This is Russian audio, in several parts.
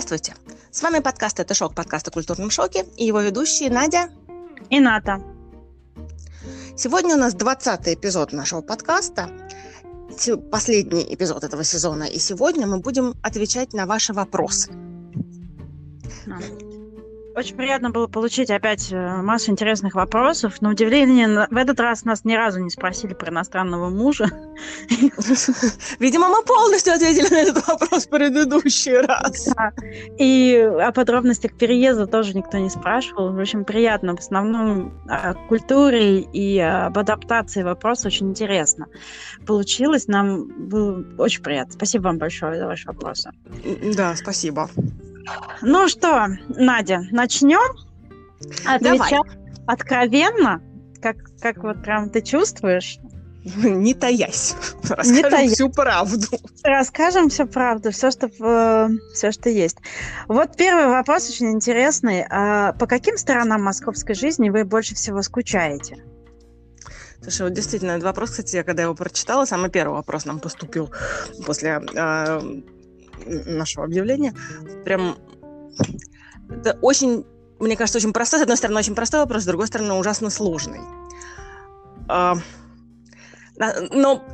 Здравствуйте! С вами подкаст «Это шок», подкаст о культурном шоке, и его ведущие Надя и Ната. Сегодня у нас 20 эпизод нашего подкаста, последний эпизод этого сезона, и сегодня мы будем отвечать на ваши вопросы. Очень приятно было получить опять э, массу интересных вопросов. На удивление, в этот раз нас ни разу не спросили про иностранного мужа. Видимо, мы полностью ответили на этот вопрос в предыдущий раз. Да. И о подробностях переезда тоже никто не спрашивал. В общем, приятно. В основном о культуре и об адаптации вопрос очень интересно получилось. Нам было очень приятно. Спасибо вам большое за ваши вопросы. Да, спасибо. Ну что, Надя, начнем отвечать откровенно, как, как вот прям ты чувствуешь. Не таясь. Расскажем Не таясь. всю правду. Расскажем всю правду, все что, э, все, что есть. Вот первый вопрос очень интересный. А по каким сторонам московской жизни вы больше всего скучаете? Слушай, вот действительно, этот вопрос, кстати, я когда его прочитала, самый первый вопрос нам поступил после э, нашего объявления. Прям это очень, мне кажется, очень простой. С одной стороны, очень простой вопрос, с другой стороны, ужасно сложный. А, но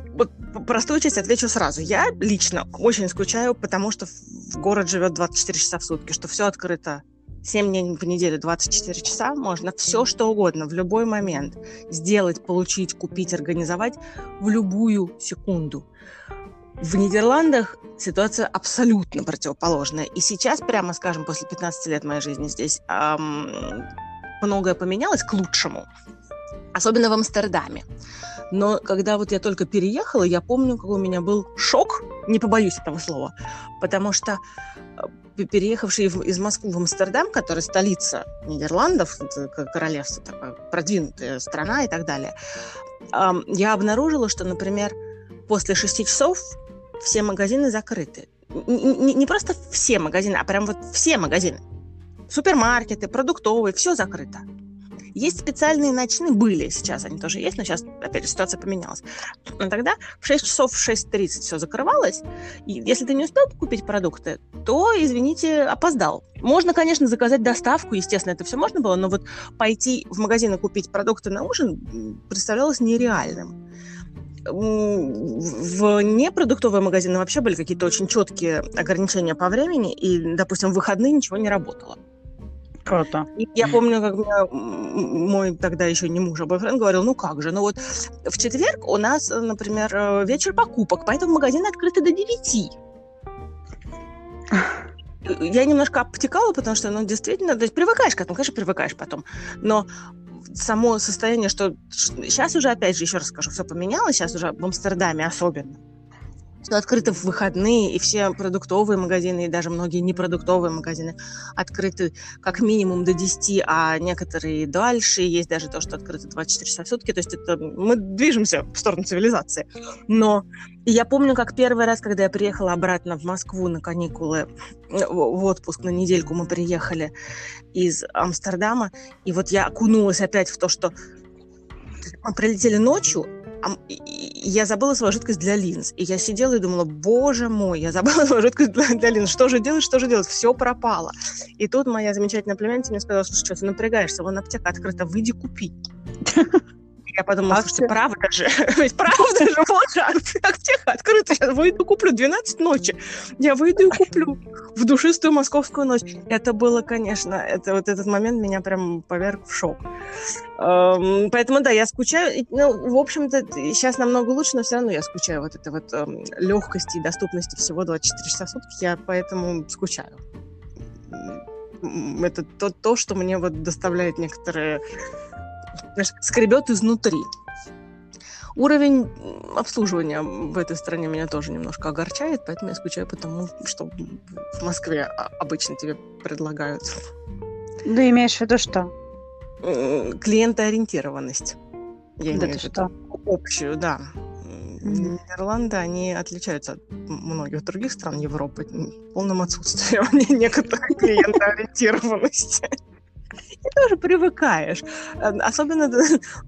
простую часть отвечу сразу. Я лично очень скучаю, потому что в город живет 24 часа в сутки, что все открыто 7 дней в неделю, 24 часа, можно все что угодно в любой момент сделать, получить, купить, организовать в любую секунду. В Нидерландах ситуация абсолютно противоположная. И сейчас, прямо скажем, после 15 лет моей жизни здесь эм, многое поменялось к лучшему. Особенно в Амстердаме. Но когда вот я только переехала, я помню, какой у меня был шок, не побоюсь этого слова, потому что э, переехавший из Москвы в Амстердам, который столица Нидерландов, королевство, такая продвинутая страна и так далее, я обнаружила, что, например, после шести часов все магазины закрыты. Не, не просто все магазины, а прям вот все магазины. Супермаркеты, продуктовые, все закрыто. Есть специальные ночные, были сейчас, они тоже есть, но сейчас, опять же, ситуация поменялась. Но тогда в 6 часов, в 6.30 все закрывалось, и если ты не успел купить продукты, то, извините, опоздал. Можно, конечно, заказать доставку, естественно, это все можно было, но вот пойти в магазин и купить продукты на ужин представлялось нереальным в непродуктовые магазины вообще были какие-то очень четкие ограничения по времени, и, допустим, в выходные ничего не работало. Круто. И я помню, как меня мой тогда еще не муж, а бойфренд говорил, ну как же, ну вот в четверг у нас, например, э, вечер покупок, поэтому магазины открыты до 9. Я немножко обтекала, потому что, ну, действительно, то есть привыкаешь к этому, конечно, привыкаешь потом, но само состояние, что сейчас уже, опять же, еще раз скажу, все поменялось, сейчас уже в Амстердаме особенно что открыты в выходные, и все продуктовые магазины, и даже многие непродуктовые магазины открыты как минимум до 10, а некоторые дальше. Есть даже то, что открыто 24 часа в сутки. То есть это мы движемся в сторону цивилизации. Но я помню, как первый раз, когда я приехала обратно в Москву на каникулы, в отпуск на недельку мы приехали из Амстердама, и вот я окунулась опять в то, что мы прилетели ночью, я забыла свою жидкость для линз. И я сидела и думала, боже мой, я забыла свою жидкость для, для линз. Что же делать, что же делать? Все пропало. И тут моя замечательная племянница мне сказала, что что ты напрягаешься, вон аптека открыта, выйди купи. Я подумала, а слушайте, правда же, ведь правда же, вот же аптека открыта, сейчас выйду куплю 12 ночи. Я выйду и куплю в душистую московскую ночь. Это было, конечно, это вот этот момент меня прям поверг в шок. Эм, поэтому, да, я скучаю. Ну, в общем-то, сейчас намного лучше, но все равно я скучаю вот этой вот эм, легкости и доступности всего 24 часа в сутки. Я поэтому скучаю. Это то, то что мне вот доставляет некоторые скребет изнутри. Уровень обслуживания в этой стране меня тоже немножко огорчает, поэтому я скучаю по тому, что в Москве обычно тебе предлагают. Да имеешь в виду что? Клиентоориентированность. Я да имею в виду общую, да. Mm-hmm. Нидерланды, они отличаются от многих других стран Европы полным отсутствием некоторой клиентоориентированности и тоже привыкаешь. Э, особенно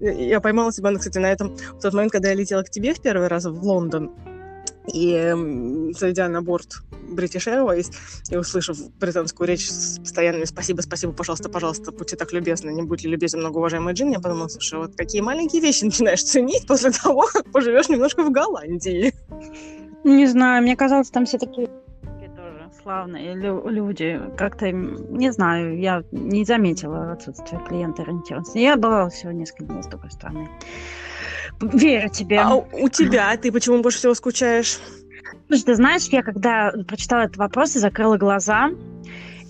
я поймала себя, кстати, на этом в тот момент, когда я летела к тебе в первый раз в Лондон. И зайдя на борт British Airways и услышав британскую речь с постоянными «спасибо, спасибо, пожалуйста, пожалуйста, будьте так любезны, не будьте любезны, многоуважаемый Джин», я подумала, слушай, вот какие маленькие вещи начинаешь ценить после того, как поживешь немножко в Голландии. Не знаю, мне казалось, там все такие тоже славные люди. Как-то, не знаю, я не заметила отсутствие клиента ориентированности. Я была всего несколько дней с другой стороны. Верю тебе. А у тебя? Ты почему больше всего скучаешь? Слушай, ты знаешь, я когда прочитала этот вопрос и закрыла глаза,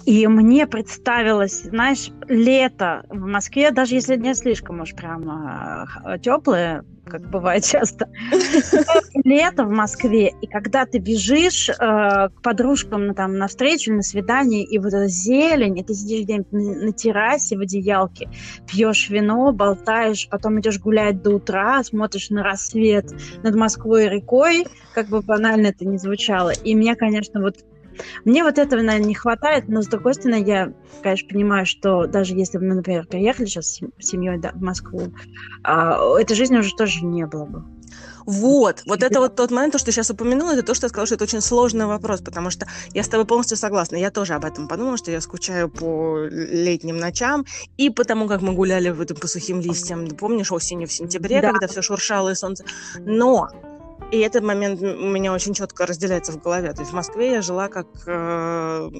и мне представилось, знаешь, лето в Москве, даже если не слишком уж прямо а, теплое, как бывает часто, лето в Москве, и когда ты бежишь э, к подружкам там, на встречу, на свидание, и вот эта зелень, и ты сидишь где-нибудь на, на террасе в одеялке, пьешь вино, болтаешь, потом идешь гулять до утра, смотришь на рассвет над Москвой и рекой, как бы банально это не звучало. И меня, конечно, вот мне вот этого, наверное, не хватает, но, с другой стороны, я, конечно, понимаю, что даже если бы мы, например, приехали сейчас с семьей да, в Москву, а, этой жизни уже тоже не было бы. Вот, вот это вот тот момент, то, что ты сейчас упомянула, это то, что я сказала, что это очень сложный вопрос, потому что я с тобой полностью согласна. Я тоже об этом подумала, что я скучаю по летним ночам и потому, как мы гуляли в этом по сухим листьям. Помнишь, осенью в сентябре, да. когда все шуршало и солнце. Но и этот момент у меня очень четко разделяется в голове. То есть в Москве я жила как э,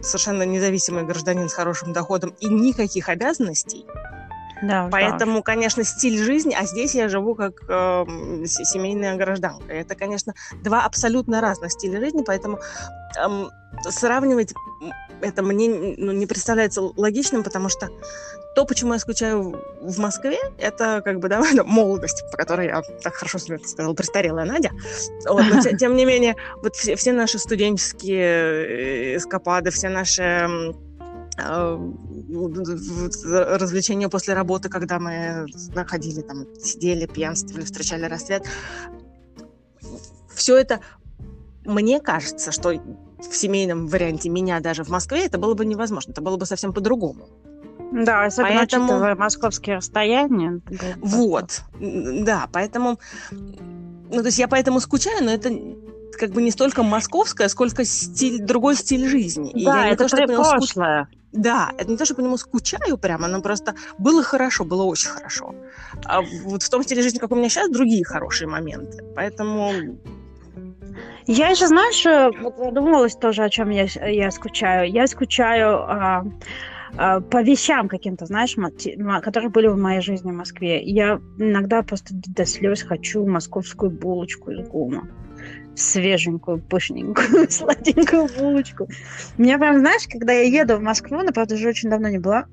совершенно независимый гражданин с хорошим доходом и никаких обязанностей. Да, Поэтому, да. конечно, стиль жизни, а здесь я живу как э, семейная гражданка. Это, конечно, два абсолютно разных стиля жизни, поэтому э, сравнивать это мне ну, не представляется логичным, потому что то, почему я скучаю в Москве, это как бы, да, молодость, по которой я так хорошо сказала, престарелая Надя. Вот, но тем не менее, вот все, все наши студенческие э, эскапады, все наши а, развлечения после работы, когда мы находили там, сидели, пьянствовали, встречали рассвет. Все это, мне кажется, что в семейном варианте меня даже в Москве это было бы невозможно, это было бы совсем по-другому. Да, особенно поэтому... учитывая московские расстояния. Вот, да, поэтому, ну, то есть я поэтому скучаю, но это как бы не столько московская, сколько стиль, другой стиль жизни. Да, И я не это то, что прошлое. Скуч... Да, это не то, что по нему скучаю прямо, но просто было хорошо, было очень хорошо. А вот в том стиле жизни, как у меня сейчас, другие хорошие моменты. Поэтому я еще, знаешь, э, вот задумывалась тоже, о чем я, я скучаю. Я скучаю а, а, по вещам каким-то, знаешь, которые были в моей жизни в Москве. Я иногда просто до слез хочу московскую булочку из гума свеженькую, пышненькую, сладенькую булочку. Меня прям, знаешь, когда я еду в Москву, но, правда, уже очень давно не была,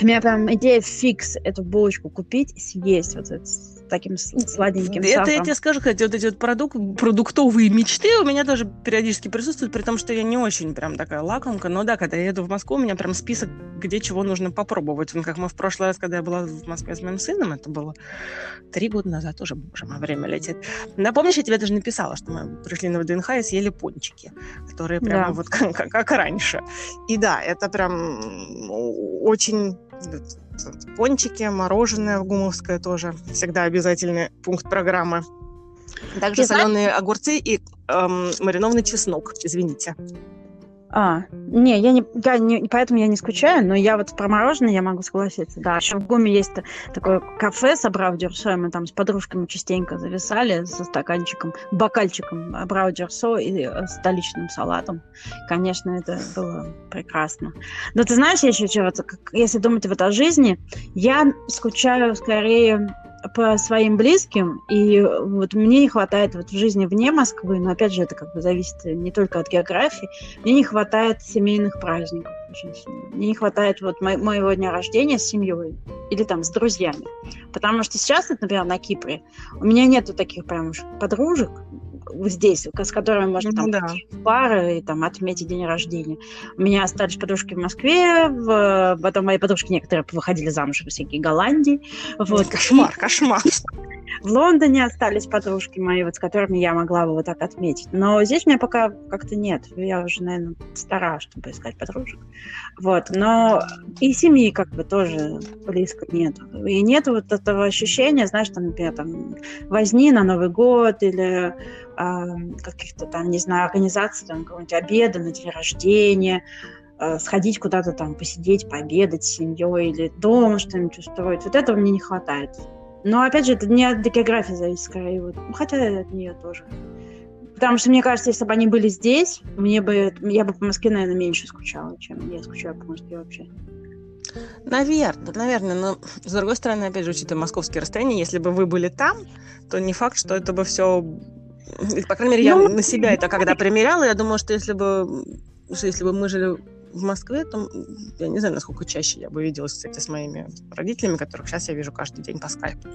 у меня прям идея фикс эту булочку купить и съесть вот это таким сладеньким Это сахаром. я тебе скажу, хотя вот эти вот продук продуктовые мечты у меня тоже периодически присутствуют, при том, что я не очень прям такая лакомка. Но да, когда я еду в Москву, у меня прям список, где чего нужно попробовать. Ну, как мы в прошлый раз, когда я была в Москве с моим сыном, это было три года назад, тоже, боже мой, время летит. Напомнишь, я тебе даже написала, что мы пришли на ВДНХ и съели пончики, которые прямо да. вот как, как, как раньше. И да, это прям очень пончики, мороженое в Гумовское тоже всегда обязательный пункт программы. Также и соленые огурцы и эм, маринованный чеснок, извините. А, не, я не, я не, поэтому я не скучаю, но я вот про мороженое я могу согласиться, да. Еще в ГУМе есть такое кафе с Абрау-Дюрсо, мы там с подружками частенько зависали со стаканчиком, бокальчиком Абрау-Дюрсо и э, столичным салатом. Конечно, это было прекрасно. Но ты знаешь, я еще, как, если думать вот о жизни, я скучаю скорее по своим близким, и вот мне не хватает вот в жизни вне Москвы, но опять же это как бы зависит не только от географии, мне не хватает семейных праздников. Мне не хватает вот мо- моего дня рождения с семьей или там с друзьями. Потому что сейчас, например, на Кипре у меня нету таких прям уж подружек, здесь, с которыми можно ну, там да. пары и там отметить день рождения. У меня остались подружки в Москве, в... потом мои подружки некоторые выходили замуж в всякие Голландии. Вот. Кошмар, кошмар. В Лондоне остались подружки мои, вот с которыми я могла бы вот так отметить. Но здесь у меня пока как-то нет. Я уже, наверное, стара, чтобы искать подружек. Вот. Но и семьи как бы тоже близко нет. И нет вот этого ощущения, знаешь, там, например, там, возни на Новый год или каких-то там, не знаю, организаций, там, какого-нибудь обеда на день рождения, э, сходить куда-то там посидеть, пообедать с семьей или дома что-нибудь устроить. Вот этого мне не хватает. Но, опять же, это не от географии зависит, скорее. Вот. Хотя от нее тоже. Потому что, мне кажется, если бы они были здесь, мне бы, я бы по Москве, наверное, меньше скучала, чем я скучаю по Москве вообще. Наверное, наверное, но с другой стороны, опять же, учитывая московские расстояния, если бы вы были там, то не факт, что это бы все... По крайней мере, я ну, на себя это когда примеряла, я думаю, что если бы, что если бы мы жили в Москве, то я не знаю, насколько чаще я бы виделась, кстати, с моими родителями, которых сейчас я вижу каждый день по скайпу.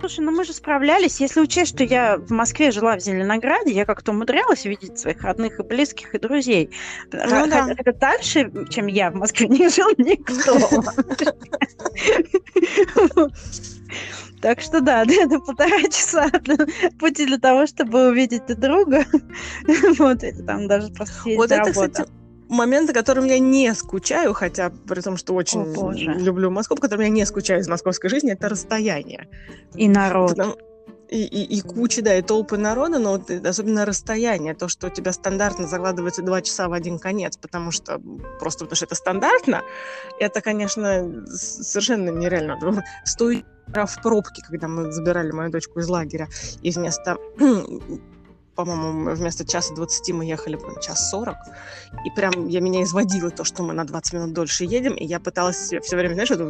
Слушай, ну мы же справлялись. Если учесть, что я в Москве жила в Зеленограде, я как-то умудрялась видеть своих родных и близких и друзей. Ну, да. Это дальше, чем я в Москве не жил никто. Так что да, это полтора часа пути для того, чтобы увидеть друга. Вот, это там даже просто Вот это, кстати, момент, о котором я не скучаю, хотя при том, что очень О, люблю Москву, по которому я не скучаю из московской жизни, это расстояние. И народ. Потому, и, и, и куча, да, и толпы народа, но вот особенно расстояние, то, что у тебя стандартно закладывается два часа в один конец, потому что просто потому что это стандартно, это, конечно, совершенно нереально. Стоит в пробке, когда мы забирали мою дочку из лагеря, и вместо по-моему, вместо часа 20 мы ехали прям час 40. И прям я меня изводило то, что мы на 20 минут дольше едем. И я пыталась все время, знаешь, это,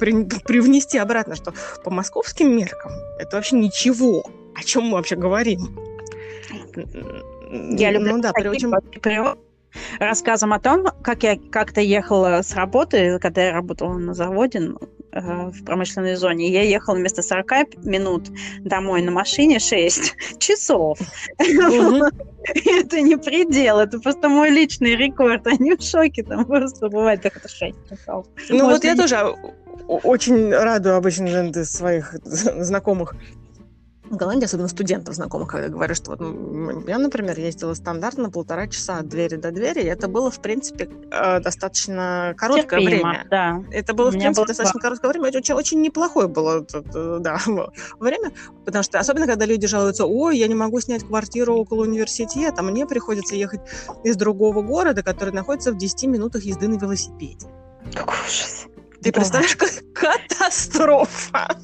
при, привнести обратно, что по московским меркам это вообще ничего. О чем мы вообще говорим? Я люблю ну, да, при очень... рассказом о том, как я как-то ехала с работы, когда я работала на заводе, Э, в промышленной зоне. Я ехала вместо 40 минут домой на машине 6 часов. Это не предел, это просто мой личный рекорд. Они в шоке, там просто бывает, как это 6 часов. Ну вот я тоже очень радую обычно своих знакомых в Голландии, особенно студентов знакомых, когда говорю, что вот я, например, ездила стандартно полтора часа от двери до двери, и это было, в принципе, э, достаточно короткое Терпимо, время. Да. Это было, в принципе, было достаточно короткое время, очень, очень неплохое было да, время, потому что, особенно, когда люди жалуются, ой, я не могу снять квартиру около университета, мне приходится ехать из другого города, который находится в 10 минутах езды на велосипеде. Какой ужас. Ты да. представляешь, как катастрофа.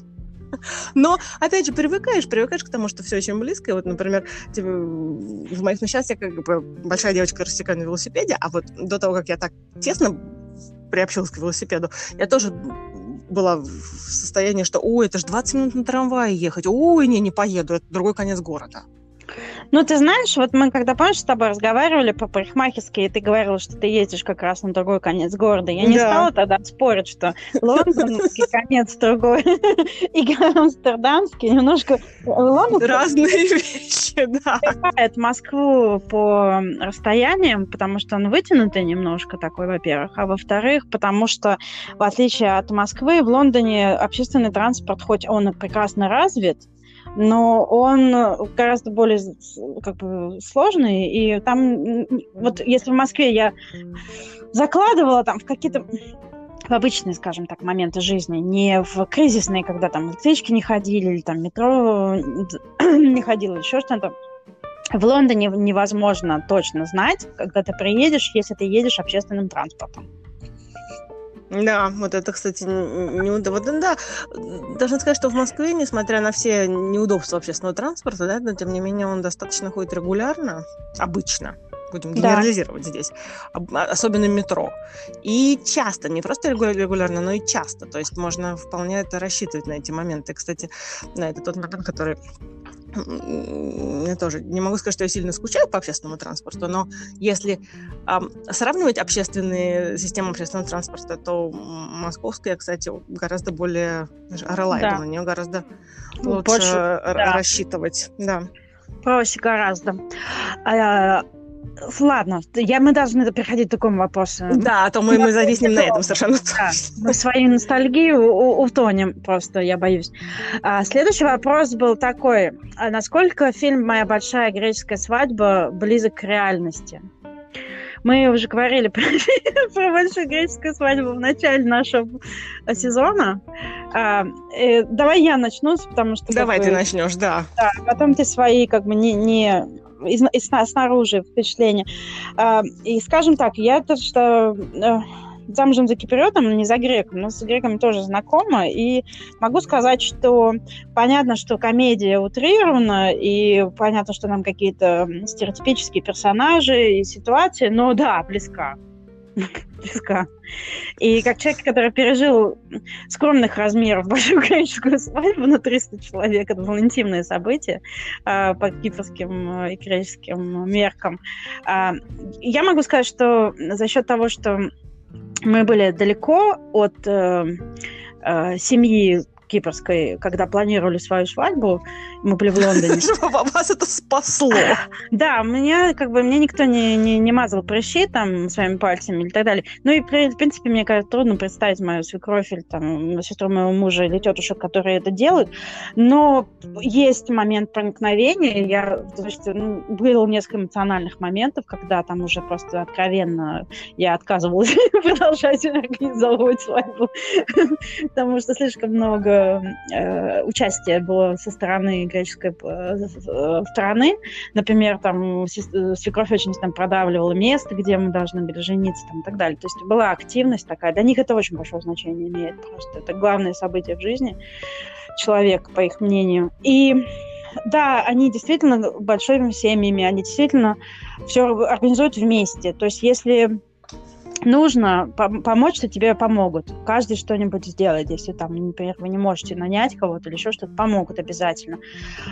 Но, опять же, привыкаешь, привыкаешь к тому, что все очень близко. И вот, например, типа, в моих, ну, сейчас я как бы большая девочка рассекаю на велосипеде, а вот до того, как я так тесно приобщилась к велосипеду, я тоже была в состоянии, что, ой, это же 20 минут на трамвае ехать, ой, не, не поеду, это другой конец города. Ну, ты знаешь, вот мы когда, помнишь, с тобой разговаривали по парикмахерской, и ты говорила, что ты едешь как раз на другой конец города. Я не да. стала тогда спорить, что лондонский конец другой и амстердамский немножко... Лондон... Разные вещи, да. Москву по расстояниям, потому что он вытянутый немножко такой, во-первых, а во-вторых, потому что, в отличие от Москвы, в Лондоне общественный транспорт, хоть он прекрасно развит, но он гораздо более как бы сложный, и там, вот если в Москве я закладывала там в какие-то в обычные, скажем так, моменты жизни, не в кризисные, когда там электрички не ходили, или там метро не ходило, еще что-то. В Лондоне невозможно точно знать, когда ты приедешь, если ты едешь общественным транспортом. Да, вот это, кстати, неудобно. Вот, да, должна сказать, что в Москве, несмотря на все неудобства общественного транспорта, да, но тем не менее он достаточно ходит регулярно, обычно будем генерализировать да. здесь, особенно метро. И часто, не просто регулярно, но и часто. То есть можно вполне это рассчитывать на эти моменты. Кстати, на это тот момент, который я тоже не могу сказать, что я сильно скучаю по общественному транспорту, но если э, сравнивать общественные системы общественного транспорта, то московская, кстати, гораздо более reliable, да. на нее гораздо ну, лучше Больше, да. рассчитывать. Да. Проще гораздо. А, Ладно, я, мы должны переходить к такому вопросу. Да, а то мы, мы зависнем на этом совершенно да, Мы свою ностальгию утонем просто, я боюсь. А, следующий вопрос был такой. А насколько фильм «Моя большая греческая свадьба» близок к реальности? Мы уже говорили про, про большую греческую свадьбу в начале нашего сезона. А, э, давай я начну, потому что... Давай ты начнешь, да. Да, потом ты свои как бы не, не из, из, снаружи впечатления. А, и скажем так, я то, что э, замужем за киприотом, не за греком, но с греками тоже знакома. И могу сказать, что понятно, что комедия утрирована, и понятно, что нам какие-то стереотипические персонажи и ситуации, но да, близка. близка. И как человек, который пережил скромных размеров большую греческую свадьбу на 300 человек, это было интимное событие э, по кипрским и греческим меркам, э, я могу сказать, что за счет того, что мы были далеко от э, э, семьи кипрской, когда планировали свою свадьбу, мы были в Лондоне. Вас это спасло. Да, меня как бы мне никто не, не, не мазал прыщи там своими пальцами или так далее. Ну и, в принципе, мне кажется, трудно представить мою свекровь или там сестру моего мужа или тетушек, которые это делают. Но есть момент проникновения. Я, есть, ну, было несколько эмоциональных моментов, когда там уже просто откровенно я отказывалась продолжать организовывать свадьбу, потому что слишком много э, участия было со стороны греческой э, страны. Например, там э, свекровь очень там продавливала место, где мы должны были жениться там, и так далее. То есть была активность такая. Для них это очень большое значение имеет. Просто это главное событие в жизни человека, по их мнению. И да, они действительно большими семьями, они действительно все организуют вместе. То есть если нужно помочь, то тебе помогут. Каждый что-нибудь сделает, если там, например, вы не можете нанять кого-то или еще что-то, помогут обязательно.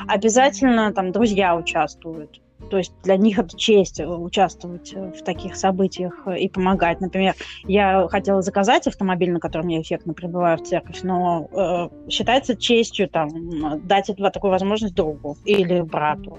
Обязательно там друзья участвуют. То есть для них это честь э, участвовать э, в таких событиях э, и помогать. Например, я хотела заказать автомобиль, на котором я эффектно прибываю в церковь, но э, считается честью там дать эту, такую возможность другу или брату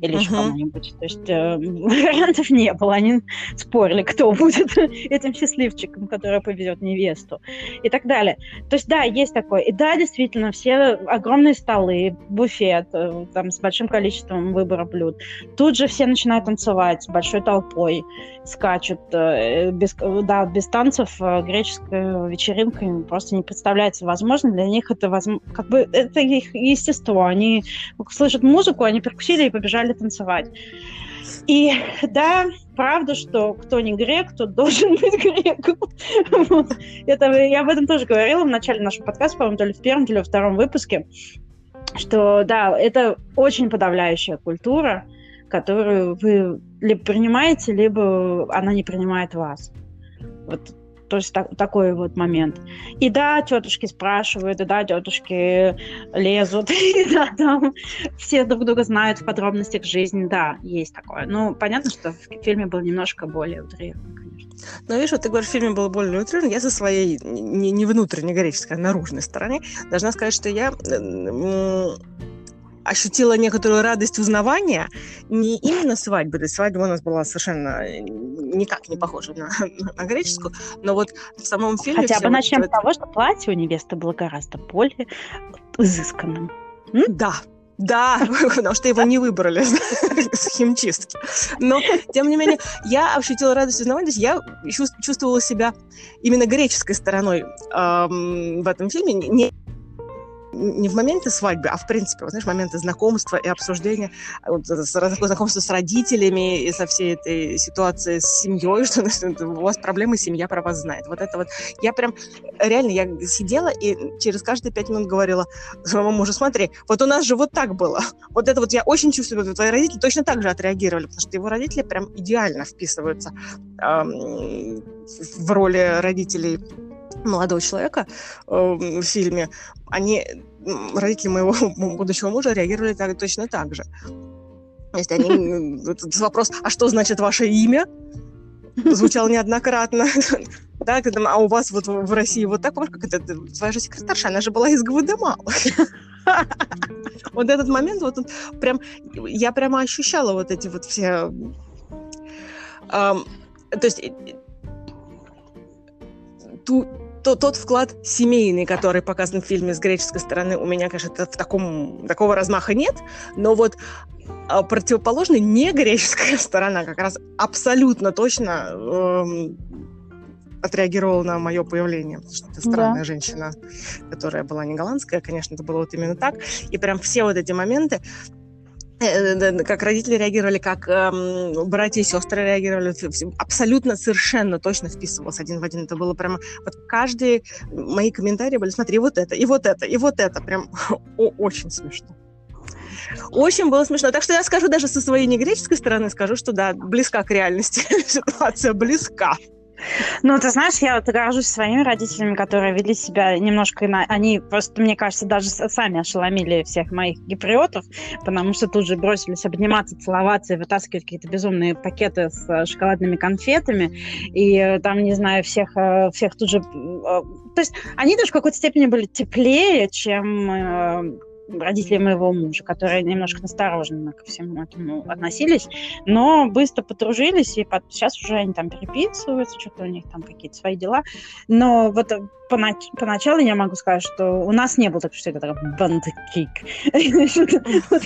или uh-huh. еще кому-нибудь. То есть э, вариантов не было. Они спорили, кто будет этим счастливчиком, который повезет невесту и так далее. То есть да, есть такое. И да, действительно, все огромные столы, буфет там с большим количеством выбора блюд Тут же все начинают танцевать большой толпой, скачут. Э, без, да, без танцев э, греческая вечеринка просто не представляется возможно. Для них это возможно, как бы это их естество. Они слышат музыку, они перкусили и побежали танцевать. И да, правда, что кто не грек, тот должен быть греком. Это, я об этом тоже говорила в начале нашего подкаста, по-моему, то ли в первом, то ли во втором выпуске, что да, это очень подавляющая культура, которую вы либо принимаете, либо она не принимает вас. Вот то есть так, такой вот момент. И да, тетушки спрашивают, и да, тетушки лезут, и да, там все друг друга знают в подробностях жизни, да, есть такое. Ну, понятно, что в фильме был немножко более утрирован, конечно. Но видишь, вот ты говоришь, в фильме было более утрирован. Я со своей не, не внутренней греческой, а наружной стороны должна сказать, что я ощутила некоторую радость узнавания не именно свадьбы, то есть свадьба у нас была совершенно э, никак не похожа на, на греческую, но вот в самом фильме... Хотя бы начнем вот... с того, что платье у невесты было гораздо более изысканным. М? Да, да, потому что его не выбрали с химчистки. Но, тем не менее, я ощутила радость узнавания. Я чувствовала себя именно греческой стороной эм, в этом фильме. Не не в моменте свадьбы, а в принципе, вот, знаешь, моменты знакомства и обсуждения, вот, знакомства с родителями и со всей этой ситуацией с семьей, что у вас проблемы, семья про вас знает. Вот это вот. Я прям, реально, я сидела и через каждые пять минут говорила своему мужу, смотри, вот у нас же вот так было. Вот это вот я очень чувствую, что твои родители точно так же отреагировали, потому что его родители прям идеально вписываются эм, в роли родителей молодого человека э, в фильме, они, родители моего будущего мужа реагировали так, точно так же. То есть они, этот вопрос, а что значит ваше имя? Звучал неоднократно. Да, когда, а у вас вот в России вот так, как это, твоя же секретарша, она же была из Гвадемалы. Вот этот момент, вот прям, я прямо ощущала вот эти вот все... То есть ту, то, тот вклад семейный, который показан в фильме с греческой стороны, у меня, конечно, в таком, такого размаха нет, но вот а противоположная не греческая сторона как раз абсолютно точно э, отреагировала на мое появление, потому что это странная да. женщина, которая была не голландская, конечно, это было вот именно так. И прям все вот эти моменты, как родители реагировали, как эм, братья и сестры реагировали, абсолютно совершенно точно вписывалось один в один. Это было прямо вот каждый мои комментарии были, смотри, вот это, и вот это, и вот это, прям очень смешно. Очень было смешно. Так что я скажу даже со своей негреческой стороны, скажу, что да, близка к реальности. Ситуация близка. Ну, ты знаешь, я вот горжусь своими родителями, которые вели себя немножко... На... Они просто, мне кажется, даже сами ошеломили всех моих гиприотов, потому что тут же бросились обниматься, целоваться и вытаскивать какие-то безумные пакеты с э, шоколадными конфетами. И э, там, не знаю, всех, э, всех тут же... То есть они даже в какой-то степени были теплее, чем родители моего мужа, которые немножко настороженно ко всему этому относились, но быстро подружились, и под... сейчас уже они там переписываются, что-то у них там какие-то свои дела. Но вот понач- поначалу я могу сказать, что у нас не было так, что это такой бандкик. Вот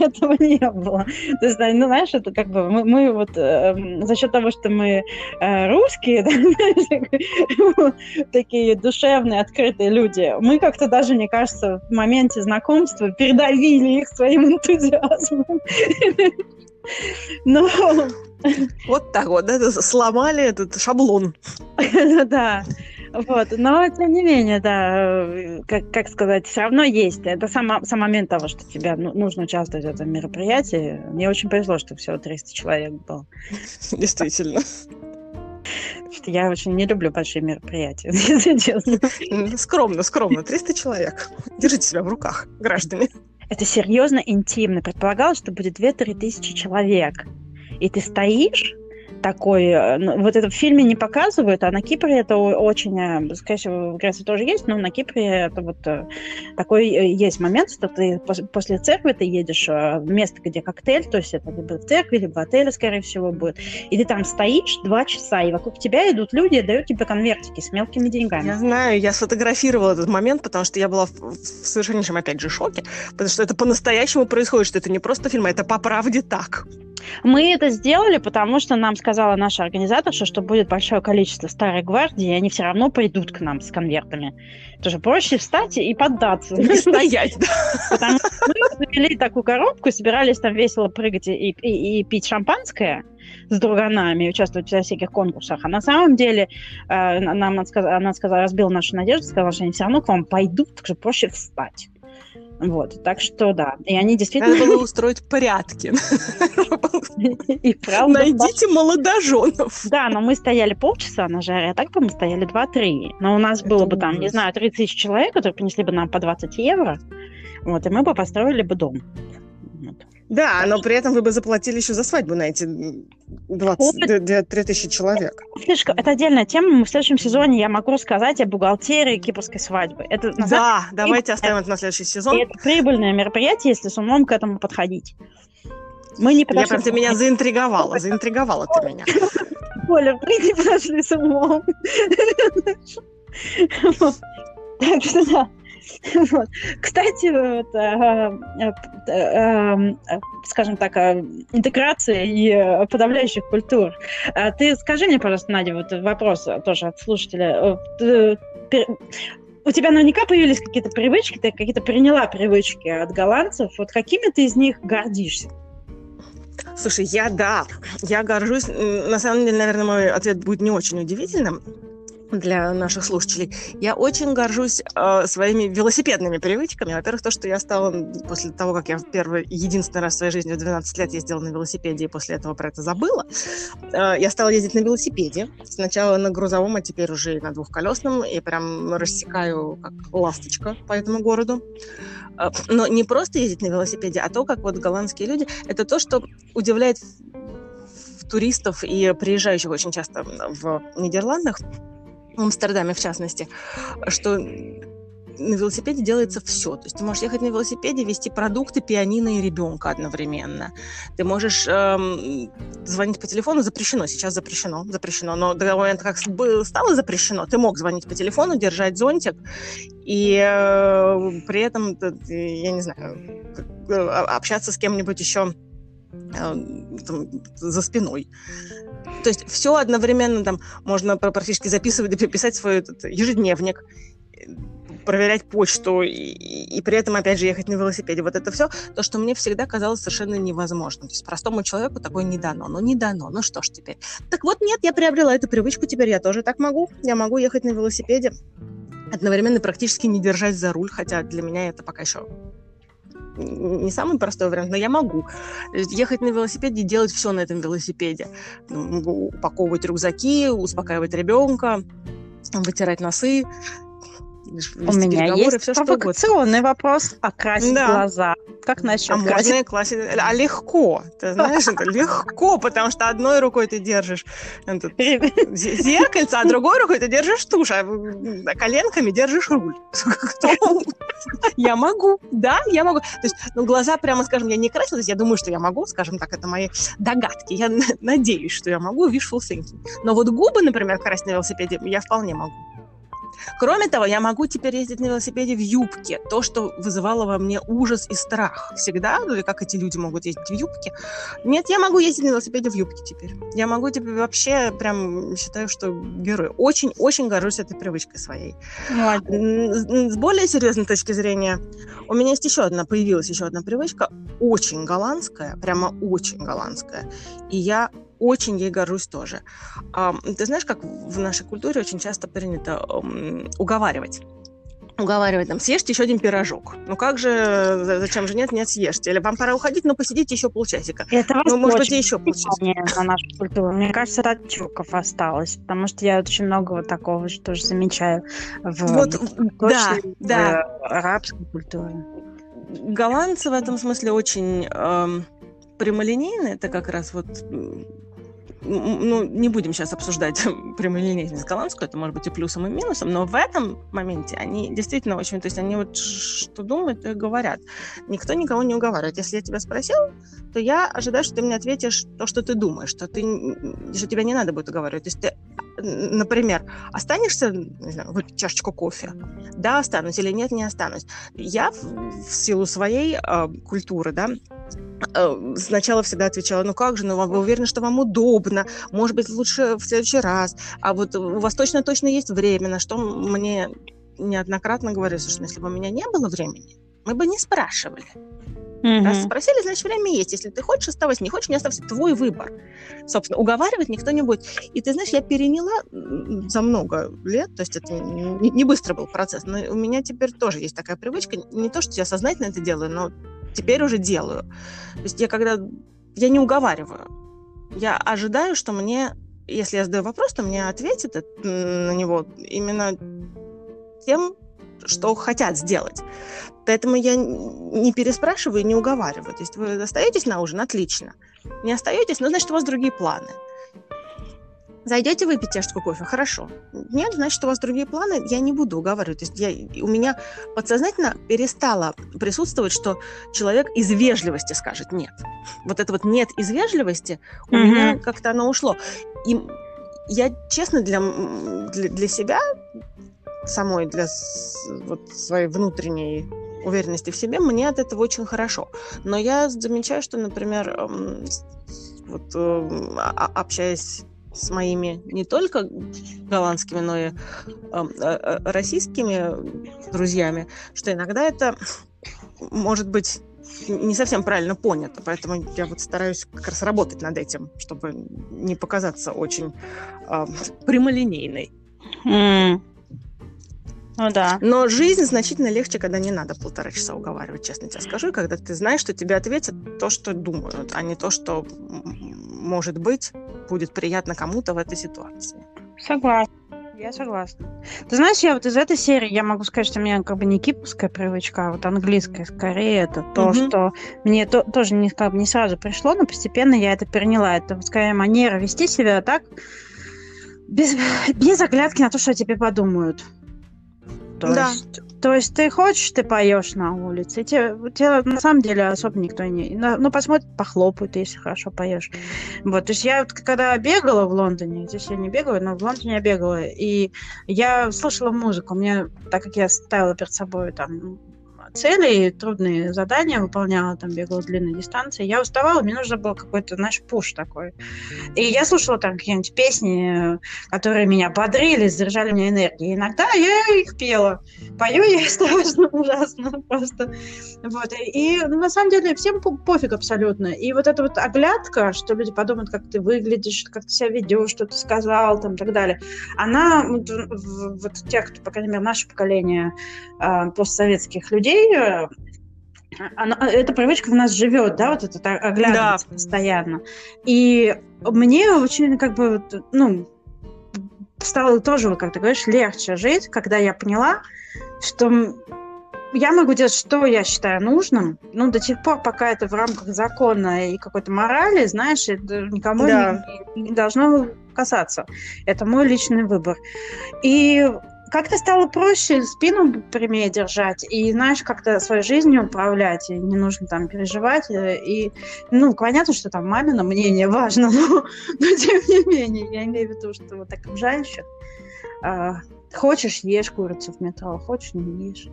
этого не было. То есть, ну, знаешь, это как бы мы вот эм, за счет того, что мы э, русские, такие душевные, открытые люди, мы как-то даже, мне кажется, в моменте знакомства передавили их своим энтузиазмом. Но... Вот так вот, да, сломали этот шаблон. Да. Вот, но тем не менее, да, как, как сказать, все равно есть. Это сам, сам момент того, что тебе ну, нужно участвовать в этом мероприятии. Мне очень повезло, что всего 300 человек было. Действительно. Что я очень не люблю большие мероприятия, если честно. Скромно, скромно. 300 человек. Держите себя в руках, граждане. Это серьезно интимно. Предполагалось, что будет 2-3 тысячи человек. И ты стоишь такой... Э, ну, вот это в фильме не показывают, а на Кипре это очень... Э, скорее всего, в Греции тоже есть, но на Кипре это вот э, такой есть момент, что ты после церкви ты едешь в место, где коктейль, то есть это либо в церкви, либо в отеле, скорее всего, будет. И ты там стоишь два часа, и вокруг тебя идут люди и дают тебе конвертики с мелкими деньгами. Я знаю, я сфотографировала этот момент, потому что я была в совершеннейшем, опять же, шоке, потому что это по-настоящему происходит, что это не просто фильм, а это по правде так. Мы это сделали, потому что нам сказала наша организаторша, что будет большое количество старой гвардии, и они все равно придут к нам с конвертами. Тоже проще встать и поддаться. И стоять, да. Потому что мы завели такую коробку, собирались там весело прыгать и, и, и пить шампанское с друганами, участвовать в всяких конкурсах. А на самом деле э, нам она сказала, разбила нашу надежду, сказала, что они все равно к вам пойдут, так что проще встать. Вот, так что да. И они действительно... Надо было устроить порядки. И правда. Найдите молодоженов. Да, но мы стояли полчаса на жаре, а так бы мы стояли 2-3. Но у нас было бы там, не знаю, 30 тысяч человек, которые принесли бы нам по 20 евро. Вот, и мы бы построили бы дом. Да, но при этом вы бы заплатили еще за свадьбу на эти 20, 3000 человек. Слишком, это отдельная тема. В следующем сезоне я могу рассказать о бухгалтерии кипрской свадьбы. Это, да, самом, давайте прибыль... оставим это на следующий сезон. Это прибыльное мероприятие, если с умом к этому подходить. Мы не подошли. Я прям, ты меня заинтриговала, заинтриговала ты меня. Оля, мы не подошли с умом. Так что да. Вот. Кстати, вот, э, э, э, скажем так, интеграция и подавляющих культур. А ты скажи мне, пожалуйста, Надя, вот вопрос тоже от слушателя. У тебя наверняка появились какие-то привычки, ты какие-то приняла привычки от голландцев. Вот какими ты из них гордишься? Слушай, я да, я горжусь. На самом деле, наверное, мой ответ будет не очень удивительным для наших слушателей. Я очень горжусь э, своими велосипедными привычками. Во-первых, то, что я стала после того, как я в первый единственный раз в своей жизни в 12 лет ездила на велосипеде и после этого про это забыла, э, я стала ездить на велосипеде. Сначала на грузовом, а теперь уже и на двухколесном. И прям рассекаю как ласточка по этому городу. Э, но не просто ездить на велосипеде, а то, как вот голландские люди, это то, что удивляет туристов и приезжающих очень часто в Нидерландах, в Амстердаме в частности, что на велосипеде делается все. То есть ты можешь ехать на велосипеде, вести продукты, пианино и ребенка одновременно. Ты можешь эм, звонить по телефону, запрещено, сейчас запрещено, запрещено. Но до момента, как стало запрещено, ты мог звонить по телефону, держать зонтик, и э, при этом, я не знаю, э, общаться с кем-нибудь еще э, там, за спиной. То есть все одновременно там можно практически записывать, писать свой этот, ежедневник, проверять почту и, и при этом, опять же, ехать на велосипеде. Вот это все, то, что мне всегда казалось совершенно невозможным. То есть простому человеку такое не дано. Ну, не дано. Ну, что ж теперь? Так вот, нет, я приобрела эту привычку, теперь я тоже так могу. Я могу ехать на велосипеде, одновременно практически не держать за руль, хотя для меня это пока еще не самый простой вариант, но я могу ехать на велосипеде и делать все на этом велосипеде. Упаковывать рюкзаки, успокаивать ребенка, вытирать носы, у меня есть все, провокационный вопрос. Окрасить да. глаза. Как насчет а красить? можно классить? А легко. Ты знаешь, это легко, потому что одной рукой ты держишь зеркальце, а другой рукой ты держишь тушь, а коленками держишь руль. Я могу, да, я могу. То есть, ну, глаза, прямо скажем, я не красилась, я думаю, что я могу, скажем так, это мои догадки. Я надеюсь, что я могу, wishful thinking. Но вот губы, например, красить на велосипеде я вполне могу. Кроме того, я могу теперь ездить на велосипеде в юбке. То, что вызывало во мне ужас и страх всегда, ну как эти люди могут ездить в юбке. Нет, я могу ездить на велосипеде в юбке теперь. Я могу теперь вообще прям считаю, что герой. Очень-очень горжусь этой привычкой своей. Молодец. С более серьезной точки зрения, у меня есть еще одна, появилась еще одна привычка, очень голландская, прямо очень голландская. И я очень ей горжусь тоже. Ты знаешь, как в нашей культуре очень часто принято уговаривать уговаривать, там, съешьте еще один пирожок. Ну как же, зачем же нет, нет, съешьте. Или вам пора уходить, но посидите еще полчасика. Это ну, может быть, еще полчасика. на нашу культуру. Мне кажется, это от тюрков осталось, потому что я очень много вот такого же тоже замечаю в, вот, да, в, да. арабской культуре. Голландцы в этом смысле очень эм, прямолинейные. Это как раз вот ну, не будем сейчас обсуждать прямолинейность голландскую, это может быть и плюсом, и минусом, но в этом моменте они действительно очень, то есть они вот что думают, то и говорят. Никто никого не уговаривает. Если я тебя спросил, то я ожидаю, что ты мне ответишь то, что ты думаешь, что, ты, что тебя не надо будет уговаривать. То есть ты, например, останешься, не знаю, выпить чашечку кофе? Да, останусь или нет, не останусь. Я в, силу своей э, культуры, да, Э, сначала всегда отвечала, ну как же, ну вы уверены, что вам удобно, может быть, лучше в следующий раз, а вот у вас точно-точно есть время, на что мне неоднократно говорили, слушай, ну, если бы у меня не было времени, мы бы не спрашивали. Mm-hmm. Раз спросили, значит, время есть. Если ты хочешь, оставайся. Не хочешь, не оставайся. Твой выбор. Собственно, уговаривать никто не будет. И ты знаешь, я переняла за много лет, то есть это не, не быстро был процесс, но у меня теперь тоже есть такая привычка. Не то, что я сознательно это делаю, но теперь уже делаю. То есть я когда... Я не уговариваю. Я ожидаю, что мне, если я задаю вопрос, то мне ответят на него именно тем, что хотят сделать. Поэтому я не переспрашиваю и не уговариваю. То есть вы остаетесь на ужин? Отлично. Не остаетесь? Ну, значит, у вас другие планы. Зайдете выпить чашечку кофе? Хорошо. Нет, значит, у вас другие планы, я не буду уговаривать. То есть я, у меня подсознательно перестало присутствовать, что человек из вежливости скажет нет. Вот это вот нет из вежливости у mm-hmm. меня как-то оно ушло. И я, честно, для, для, для себя самой, для вот, своей внутренней уверенности в себе, мне от этого очень хорошо. Но я замечаю, что, например, эм, вот эм, общаясь с моими не только голландскими, но и э, российскими друзьями, что иногда это может быть не совсем правильно понято, поэтому я вот стараюсь как раз работать над этим, чтобы не показаться очень э, прямолинейной. Mm. Ну да. Но жизнь значительно легче, когда не надо полтора часа уговаривать, честно тебе скажу, и когда ты знаешь, что тебе ответят то, что думают, а не то, что может быть будет приятно кому-то в этой ситуации. Согласна. Я согласна. Ты знаешь, я вот из этой серии, я могу сказать, что у меня как бы не кипрская привычка, а вот английская скорее, это то, mm-hmm. что мне то, тоже не, как бы не сразу пришло, но постепенно я это переняла. Это, скорее, манера вести себя так, без, без оглядки на то, что о тебе подумают. То, да. есть, то есть ты хочешь, ты поешь на улице. И тебе, тебе на самом деле особо никто не... Ну, посмотрит, похлопают, если хорошо поешь. Вот, то есть я когда бегала в Лондоне, здесь я не бегала, но в Лондоне я бегала, и я слушала музыку. Мне, так как я ставила перед собой там цели, трудные задания выполняла, там бегала длинные дистанции. Я уставала, мне нужно было какой-то, знаешь, пуш такой. И я слушала там какие-нибудь песни, которые меня бодрили, заряжали мне энергией. Иногда я их пела. Пою я страшно, ужасно просто. Вот. И ну, на самом деле всем пофиг абсолютно. И вот эта вот оглядка, что люди подумают, как ты выглядишь, как ты себя ведешь, что ты сказал, там, и так далее, она вот, вот тех, кто, по крайней мере, наше поколение э, постсоветских людей, Она, эта привычка в нас живет, да, вот это оглядываться да. постоянно. И мне очень как бы, ну, стало тоже, как ты говоришь, легче жить, когда я поняла, что я могу делать, что я считаю нужным, ну, до тех пор, пока это в рамках закона и какой-то морали, знаешь, это никому да. не, не должно касаться. Это мой личный выбор. И как-то стало проще спину прямее держать и, знаешь, как-то своей жизнью управлять, и не нужно там переживать. Э, и, ну, понятно, что там мамино мнение важно, но, но тем не менее, я имею в виду, что вот так женщин а, хочешь, ешь курицу в метро, хочешь, не ешь.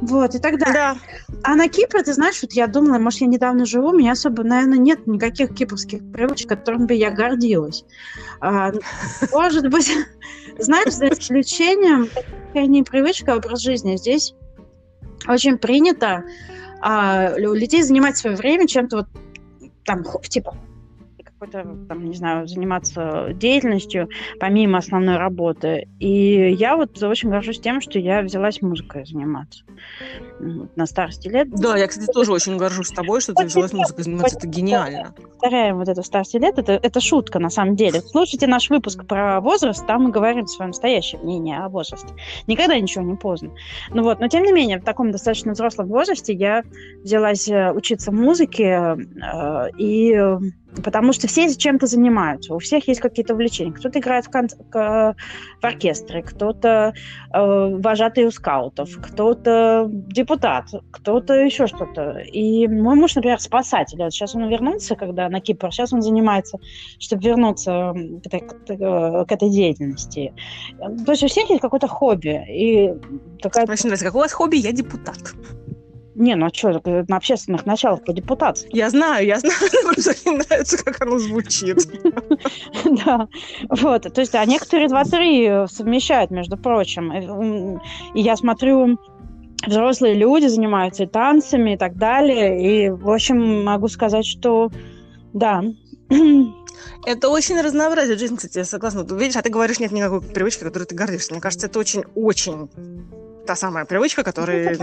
Вот, и так далее. Да. А на Кипре, ты знаешь, вот я думала, может, я недавно живу, у меня особо, наверное, нет никаких кипрских привычек, которыми бы я гордилась. А, может быть, знаешь, за исключением не привычка, а образ жизни. Здесь очень принято а, у людей занимать свое время чем-то вот там, типа какой-то, там, не знаю, заниматься деятельностью помимо основной работы. И я вот очень горжусь тем, что я взялась музыкой заниматься на старости лет. Да, я, кстати, тоже очень горжусь тобой, что ты взялась музыкой заниматься. Это гениально. Повторяем вот это старости лет. Это, это шутка, на самом деле. Слушайте наш выпуск про возраст, там мы говорим свое настоящее мнение о возрасте. Никогда ничего не поздно. Ну вот, но тем не менее, в таком достаточно взрослом возрасте я взялась э, учиться музыке, э, и Потому что все чем-то занимаются, у всех есть какие-то увлечения. Кто-то играет в, кон- в оркестре, кто-то э, вожатый у скаутов, кто-то депутат, кто-то еще что-то. И мой муж, например, спасатель. Вот сейчас он вернулся, когда на Кипр, сейчас он занимается, чтобы вернуться к этой, к этой деятельности. То есть у всех есть какое-то хобби. И такая... Мне нравится, как у вас хобби, я депутат. Не, ну а что, на общественных началах по депутации. Я знаю, я знаю, просто мне нравится, как оно звучит. Да, вот, то есть, а некоторые два-три совмещают, между прочим. И я смотрю, взрослые люди занимаются и танцами и так далее, и, в общем, могу сказать, что да, это очень разнообразие жизни, кстати, я согласна. Ты видишь, а ты говоришь, нет никакой привычки, которой ты гордишься. Мне кажется, это очень-очень та самая привычка, которая...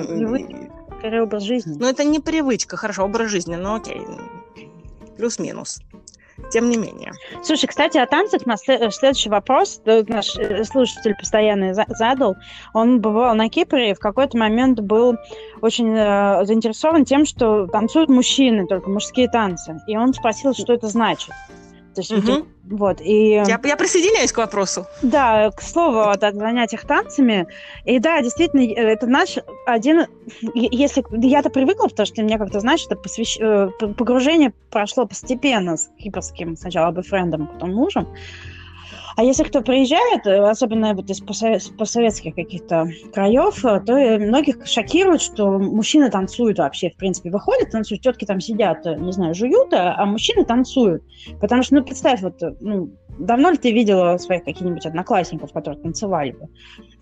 Ну, скорее образ жизни. Ну, это не привычка, хорошо, образ жизни, но окей, плюс-минус. Тем не менее. Слушай, кстати, о танцах у нас следующий вопрос наш э, слушатель постоянно задал. Он бывал на Кипре и в какой-то момент был очень э, заинтересован тем, что танцуют мужчины, только мужские танцы. И он спросил, что это значит. То есть, угу. вот, и... Я, я присоединяюсь к вопросу. Да, к слову о занятиях танцами. И да, действительно, э, это наш один... Если я-то привыкла, потому что мне как-то, знаешь, это посвящ... Э, погружение прошло постепенно с кипрским сначала бойфрендом, потом мужем. А если кто приезжает, э, особенно вот из постсоветских каких-то краев, э, то многих шокирует, что мужчины танцуют вообще, в принципе, выходят, танцуют, тетки там сидят, э, не знаю, жуют, а, а мужчины танцуют. Потому что, ну, представь, вот, ну, давно ли ты видела своих каких-нибудь одноклассников, которые танцевали бы?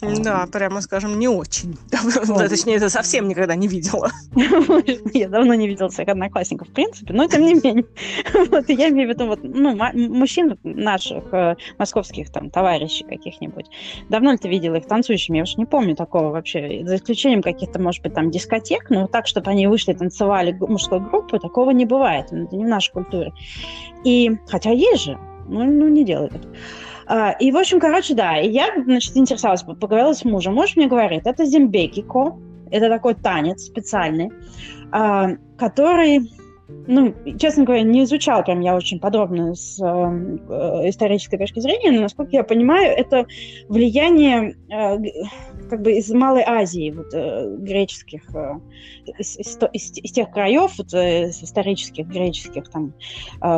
Да, прямо скажем, не очень. Вот. Точнее, это совсем никогда не видела. Я давно не видела своих одноклассников, в принципе, но тем не менее. Вот, я имею в виду вот, ну, мужчин наших, э, московских там товарищей каких-нибудь. Давно ли ты видела их танцующими? Я уж не помню такого вообще. За исключением каких-то, может быть, там дискотек, но так, чтобы они вышли, танцевали мужской группы, такого не бывает. Это не в нашей культуре. И, хотя есть же, ну, ну не это. А, и, в общем, короче, да, и я, значит, интересовалась, поговорила с мужем. Муж мне говорит, это зимбекико, это такой танец специальный, а, который, ну, честно говоря, не изучал прям я очень подробно с э, исторической точки зрения, но, насколько я понимаю, это влияние, э, как бы из Малой Азии, вот, э, греческих, э, из, из, из, из тех краев, вот, э, исторических, греческих там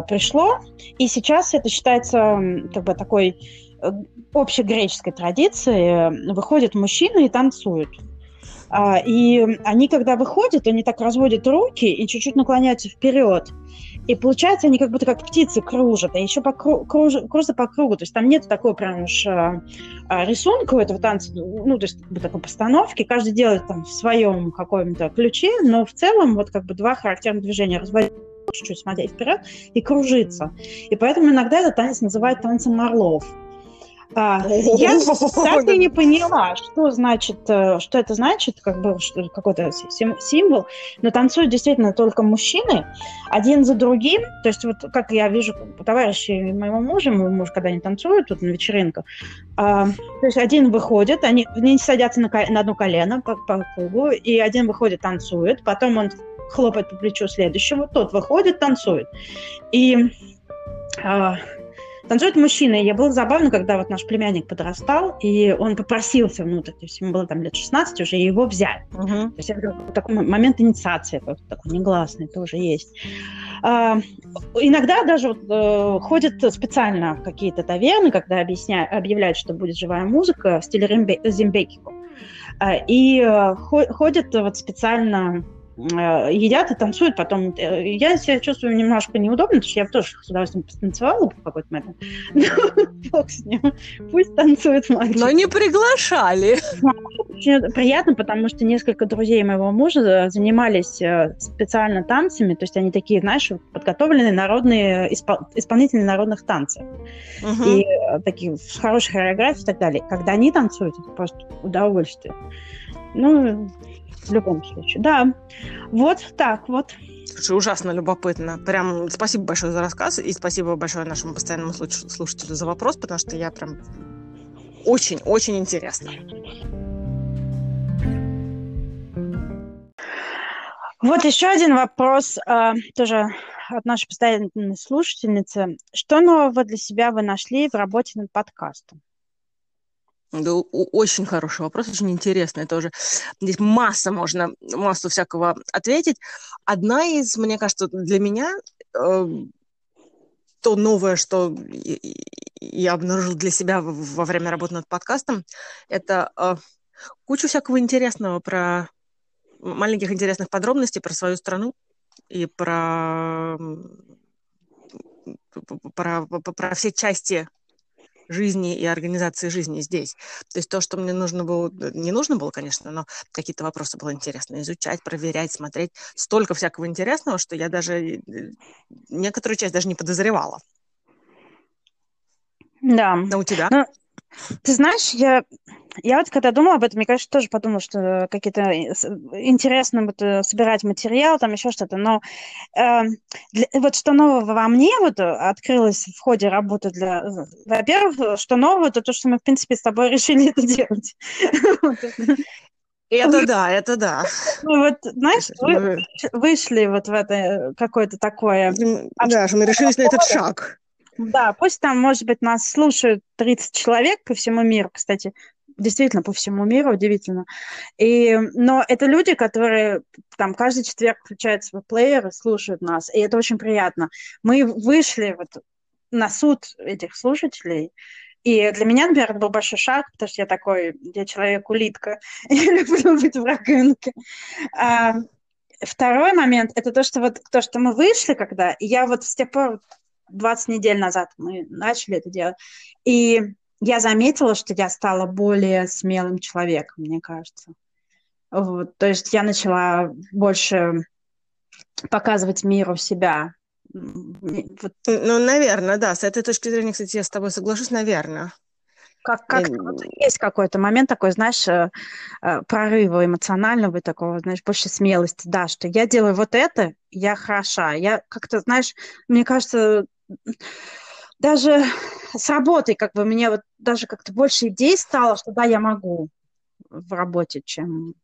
пришло. И сейчас это считается как бы такой э, общегреческой традицией. Выходят мужчины и танцуют. А, и они, когда выходят, они так разводят руки и чуть-чуть наклоняются вперед. И получается, они как будто как птицы кружат, а еще по кру- круж- кружат по кругу. То есть там нет такой прям уж а, а, рисунка у этого танца, ну, то есть как бы такой постановки. Каждый делает там в своем каком-то ключе, но в целом вот как бы два характерных движения. Разводить чуть-чуть смотреть вперед и кружиться. И поэтому иногда этот танец называют танцем орлов. А, я так и не поняла, что значит, э, что это значит, как бы какой-то символ, но танцуют действительно только мужчины, один за другим, то есть вот как я вижу товарищи моего мужа, мой муж, когда они танцуют тут на вечеринках, а, то есть один выходит, они, они садятся на, на одно колено по, по кругу, и один выходит, танцует, потом он хлопает по плечу следующего, тот выходит, танцует. И а, Танцует мужчина. И я было забавно, когда вот наш племянник подрастал, и он попросился внутрь, то есть ему было там лет 16 уже, и его взяли. Угу. То есть это такой момент инициации, такой негласный тоже есть. А, иногда даже вот, э, ходят специально в какие-то таверны, когда объясняют, объявляют, что будет живая музыка в стиле зимбекику. А, и э, ходят вот специально едят и танцуют потом. Э, я себя чувствую немножко неудобно, потому что я тоже с удовольствием потанцевала в какой-то момент. Бог с ним. Пусть танцует мальчик. Но не приглашали. Очень приятно, потому что несколько друзей моего мужа занимались э, специально танцами, то есть они такие, знаешь, подготовленные народные исполнители народных танцев. И такие с хорошей хореографией и так далее. Когда они танцуют, это просто удовольствие. Ну, в любом случае. Да, вот так вот. Слушай, ужасно любопытно. Прям спасибо большое за рассказ и спасибо большое нашему постоянному слушателю за вопрос, потому что я прям очень-очень интересно. Вот еще один вопрос, э, тоже от нашей постоянной слушательницы. Что нового для себя вы нашли в работе над подкастом? Да, очень хороший вопрос, очень интересный тоже. Здесь масса можно, массу всякого ответить. Одна из, мне кажется, для меня э, то новое, что я обнаружил для себя во время работы над подкастом, это э, кучу всякого интересного про маленьких интересных подробностей про свою страну и про про, про все части жизни и организации жизни здесь. То есть то, что мне нужно было, не нужно было, конечно, но какие-то вопросы было интересно изучать, проверять, смотреть. Столько всякого интересного, что я даже э, некоторую часть даже не подозревала. Да. А у тебя? Ну, ты знаешь, я, я вот когда думала об этом, мне, конечно, тоже подумала, что какие-то э, интересно вот э, собирать материал, там еще что-то, но э, для, вот что нового во мне вот открылось в ходе работы для... Во-первых, что нового, это то, что мы, в принципе, с тобой решили это делать. Это да, это да. Ну вот, знаешь, вы вышли вот в это какое-то такое... Да, что мы решились на этот шаг. Да, пусть там, может быть, нас слушают 30 человек по всему миру, кстати, действительно по всему миру, удивительно. И, но это люди, которые там каждый четверг включают свой плеер и слушают нас, и это очень приятно. Мы вышли вот на суд этих слушателей, и для меня, например, это был большой шаг, потому что я такой, я человек-улитка, я люблю быть в раковинке. А, второй момент, это то, что вот то, что мы вышли когда, и я вот с тех пор 20 недель назад мы начали это делать. И я заметила, что я стала более смелым человеком, мне кажется. Вот, то есть я начала больше показывать миру себя. Вот. Ну, наверное, да. С этой точки зрения, кстати, я с тобой соглашусь, наверное. Как, как вот есть какой-то момент такой, знаешь, э, э, прорыва эмоционального такого, знаешь, больше смелости, да, что я делаю вот это, я хороша. Я как-то, знаешь, мне кажется, даже с работой как бы мне вот даже как-то больше идей стало, что да, я могу в работе, чем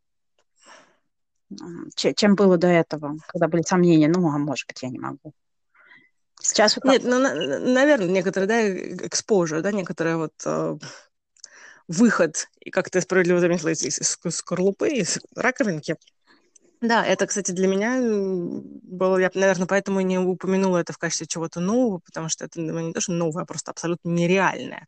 чем было до этого, когда были сомнения, ну, а может быть, я не могу. Сейчас вот Нет, ну, наверное, некоторые, да, экспожер, да, некоторые вот э, выход, и как ты справедливо заметила, из, из скорлупы, из раковинки. Да, это, кстати, для меня было, я, наверное, поэтому и не упомянула это в качестве чего-то нового, потому что это ну, не то, что новое, а просто абсолютно нереальное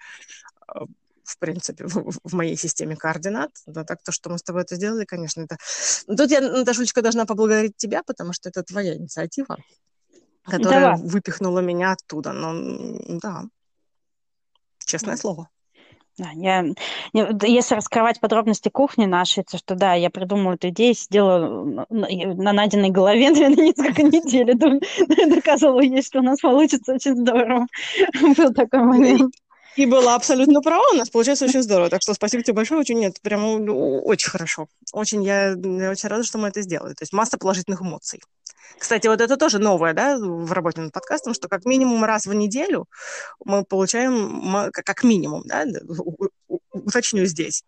а, в принципе, в, в моей системе координат. Да, так то, что мы с тобой это сделали, конечно, это... Тут я, Наташулечка, должна поблагодарить тебя, потому что это твоя инициатива, которая Давай. выпихнула меня оттуда. Но да, честное слово. Да, я, если раскрывать подробности кухни нашей, то что да, я придумала эту идею, сидела на найденной голове наверное, несколько недель, доказывала ей, что у нас получится очень здорово. Был такой момент. И была абсолютно права, у нас получается очень здорово. Так что спасибо тебе большое, очень нет, прямо ну, очень хорошо. Очень я, я очень рада, что мы это сделали. То есть масса положительных эмоций. Кстати, вот это тоже новое, да, в работе над подкастом, что как минимум раз в неделю мы получаем, как минимум, да, уточню здесь,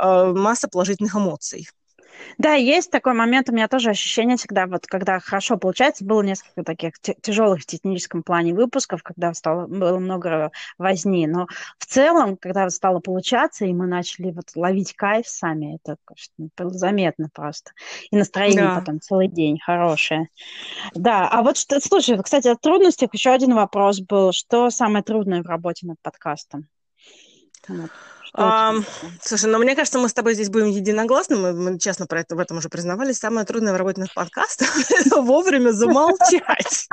э, масса положительных эмоций. Да, есть такой момент, у меня тоже ощущение всегда, вот когда хорошо получается, было несколько таких тяжелых в техническом плане выпусков, когда стало, было много возни, но в целом, когда стало получаться, и мы начали вот ловить кайф сами, это было заметно просто. И настроение да. потом целый день хорошее. Да, а вот что, слушай, кстати, о трудностях еще один вопрос был. Что самое трудное в работе над подкастом? Вот. А, слушай, ну мне кажется, мы с тобой здесь будем единогласны, мы, мы честно про это в этом уже признавались. Самое трудное в работе над подкастом – это вовремя замолчать,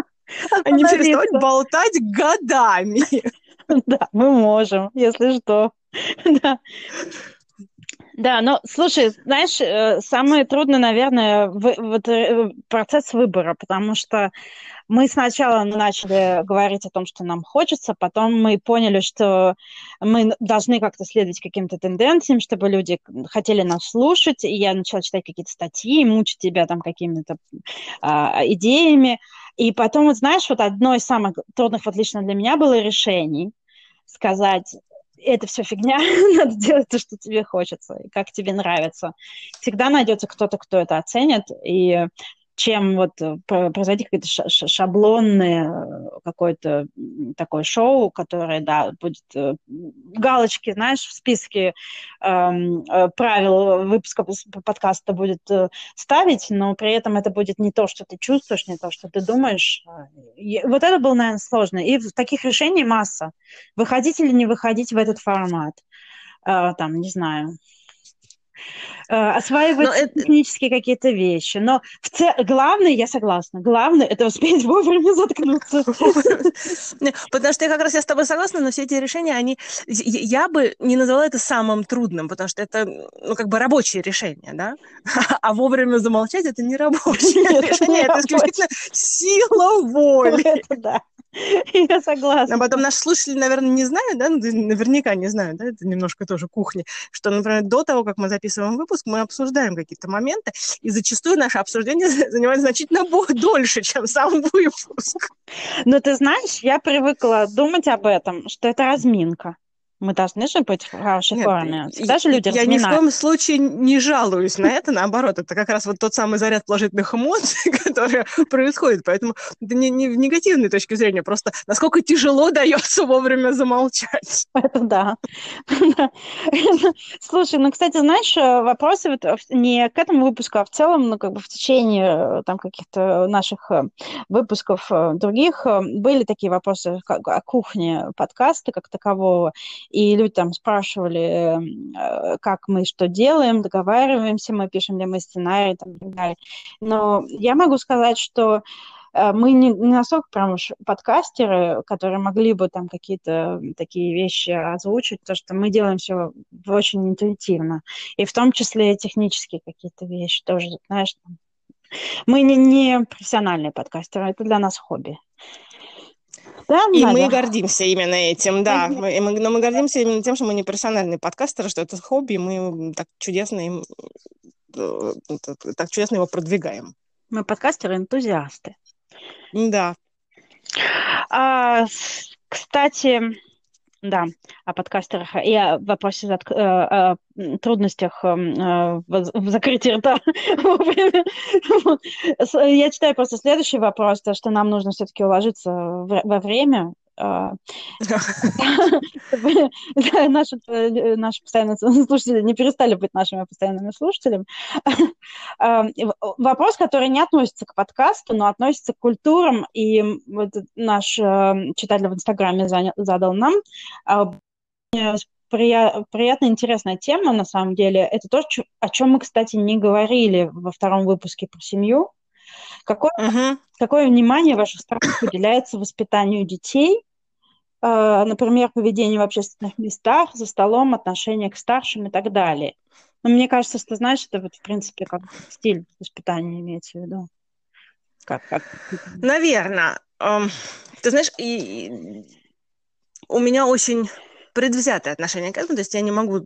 а не переставать болтать годами. Да, мы можем, если что. Да. Да, но слушай, знаешь, э, самое трудное, наверное, в, вот э, процесс выбора, потому что мы сначала начали говорить о том, что нам хочется, потом мы поняли, что мы должны как-то следовать каким-то тенденциям, чтобы люди хотели нас слушать, и я начала читать какие-то статьи, мучить тебя там какими-то а, идеями, и потом, вот знаешь, вот одно из самых трудных вот лично для меня было решений сказать, это все фигня, надо делать то, что тебе хочется, и как тебе нравится. Всегда найдется кто-то, кто это оценит, и чем вот э, производить какое-то шаблонное э, какое-то такое шоу, которое, да, будет э, галочки, знаешь, в списке эм, э, правил выпуска подкаста будет э, ставить, но при этом это будет не то, что ты чувствуешь, не то, что ты думаешь. Вот это было, наверное, сложно. И таких решений масса. Выходить или не выходить в этот формат. Э, там, не знаю, Э, осваивать но технические это... какие-то вещи. Но в цел... главное, я согласна, главное это успеть вовремя заткнуться. Потому что я как раз я с тобой согласна, но все эти решения, они... Я бы не назвала это самым трудным, потому что это, ну, как бы рабочее решение, да? А вовремя замолчать это не рабочее решение, это исключительно сила воли. Это да. Я согласна. А потом наши слушатели, наверное, не знают, да, ну, наверняка не знают, да, это немножко тоже кухня, что, например, до того, как мы записываем выпуск, мы обсуждаем какие-то моменты, и зачастую наше обсуждение занимает значительно дольше, чем сам выпуск. Но ты знаешь, я привыкла думать об этом, что это разминка. Мы должны же быть в хорошей Нет, форме. Всегда же люди Я ни в коем случае не жалуюсь на это, наоборот, это как раз вот тот самый заряд положительных эмоций, который происходит. Поэтому это не, не в негативной точке зрения, просто насколько тяжело дается вовремя замолчать. Это да. Слушай, ну, кстати, знаешь, э, вопросы вот не к этому выпуску, а в целом, ну, как бы в течение э, там каких-то наших э, выпусков других были такие вопросы о кухне подкаста как такового и люди там спрашивали, э, как мы что делаем, договариваемся, мы пишем ли мы сценарий и так далее. Но я могу сказать, что э, мы не, не настолько прям уж подкастеры, которые могли бы там какие-то такие вещи озвучить, то что мы делаем все очень интуитивно. И в том числе технические какие-то вещи тоже, знаешь, мы не, не профессиональные подкастеры, это для нас хобби. Да, и надо. мы гордимся именно этим, да. Мы, мы, но мы гордимся именно тем, что мы не профессиональные подкастеры, что это хобби, и мы так чудесно им, э, так чудесно его продвигаем. Мы подкастеры-энтузиасты. Да. А, кстати, да, о подкастерах и о вопросе о, э, трудностях эм, э, в закрытии рта. Я читаю просто следующий вопрос, то, что нам нужно все-таки уложиться во время, а, наши, э, наши постоянные слушатели не перестали быть нашими постоянными слушателями. А, вопрос, который не относится к подкасту, но относится к культурам, и вот наш э, читатель в Инстаграме задал нам а, приятная, интересная тема, на самом деле. Это то, о чем мы, кстати, не говорили во втором выпуске про семью. Какое, угу. какое внимание в ваших странах уделяется воспитанию детей, э, например, поведению в общественных местах, за столом, отношение к старшим и так далее? Но мне кажется, что, знаешь, это вот, в принципе, как стиль воспитания имеется в виду. Как, как? Наверное. Um, ты знаешь, и, и у меня очень предвзятое отношение к этому, то есть я не могу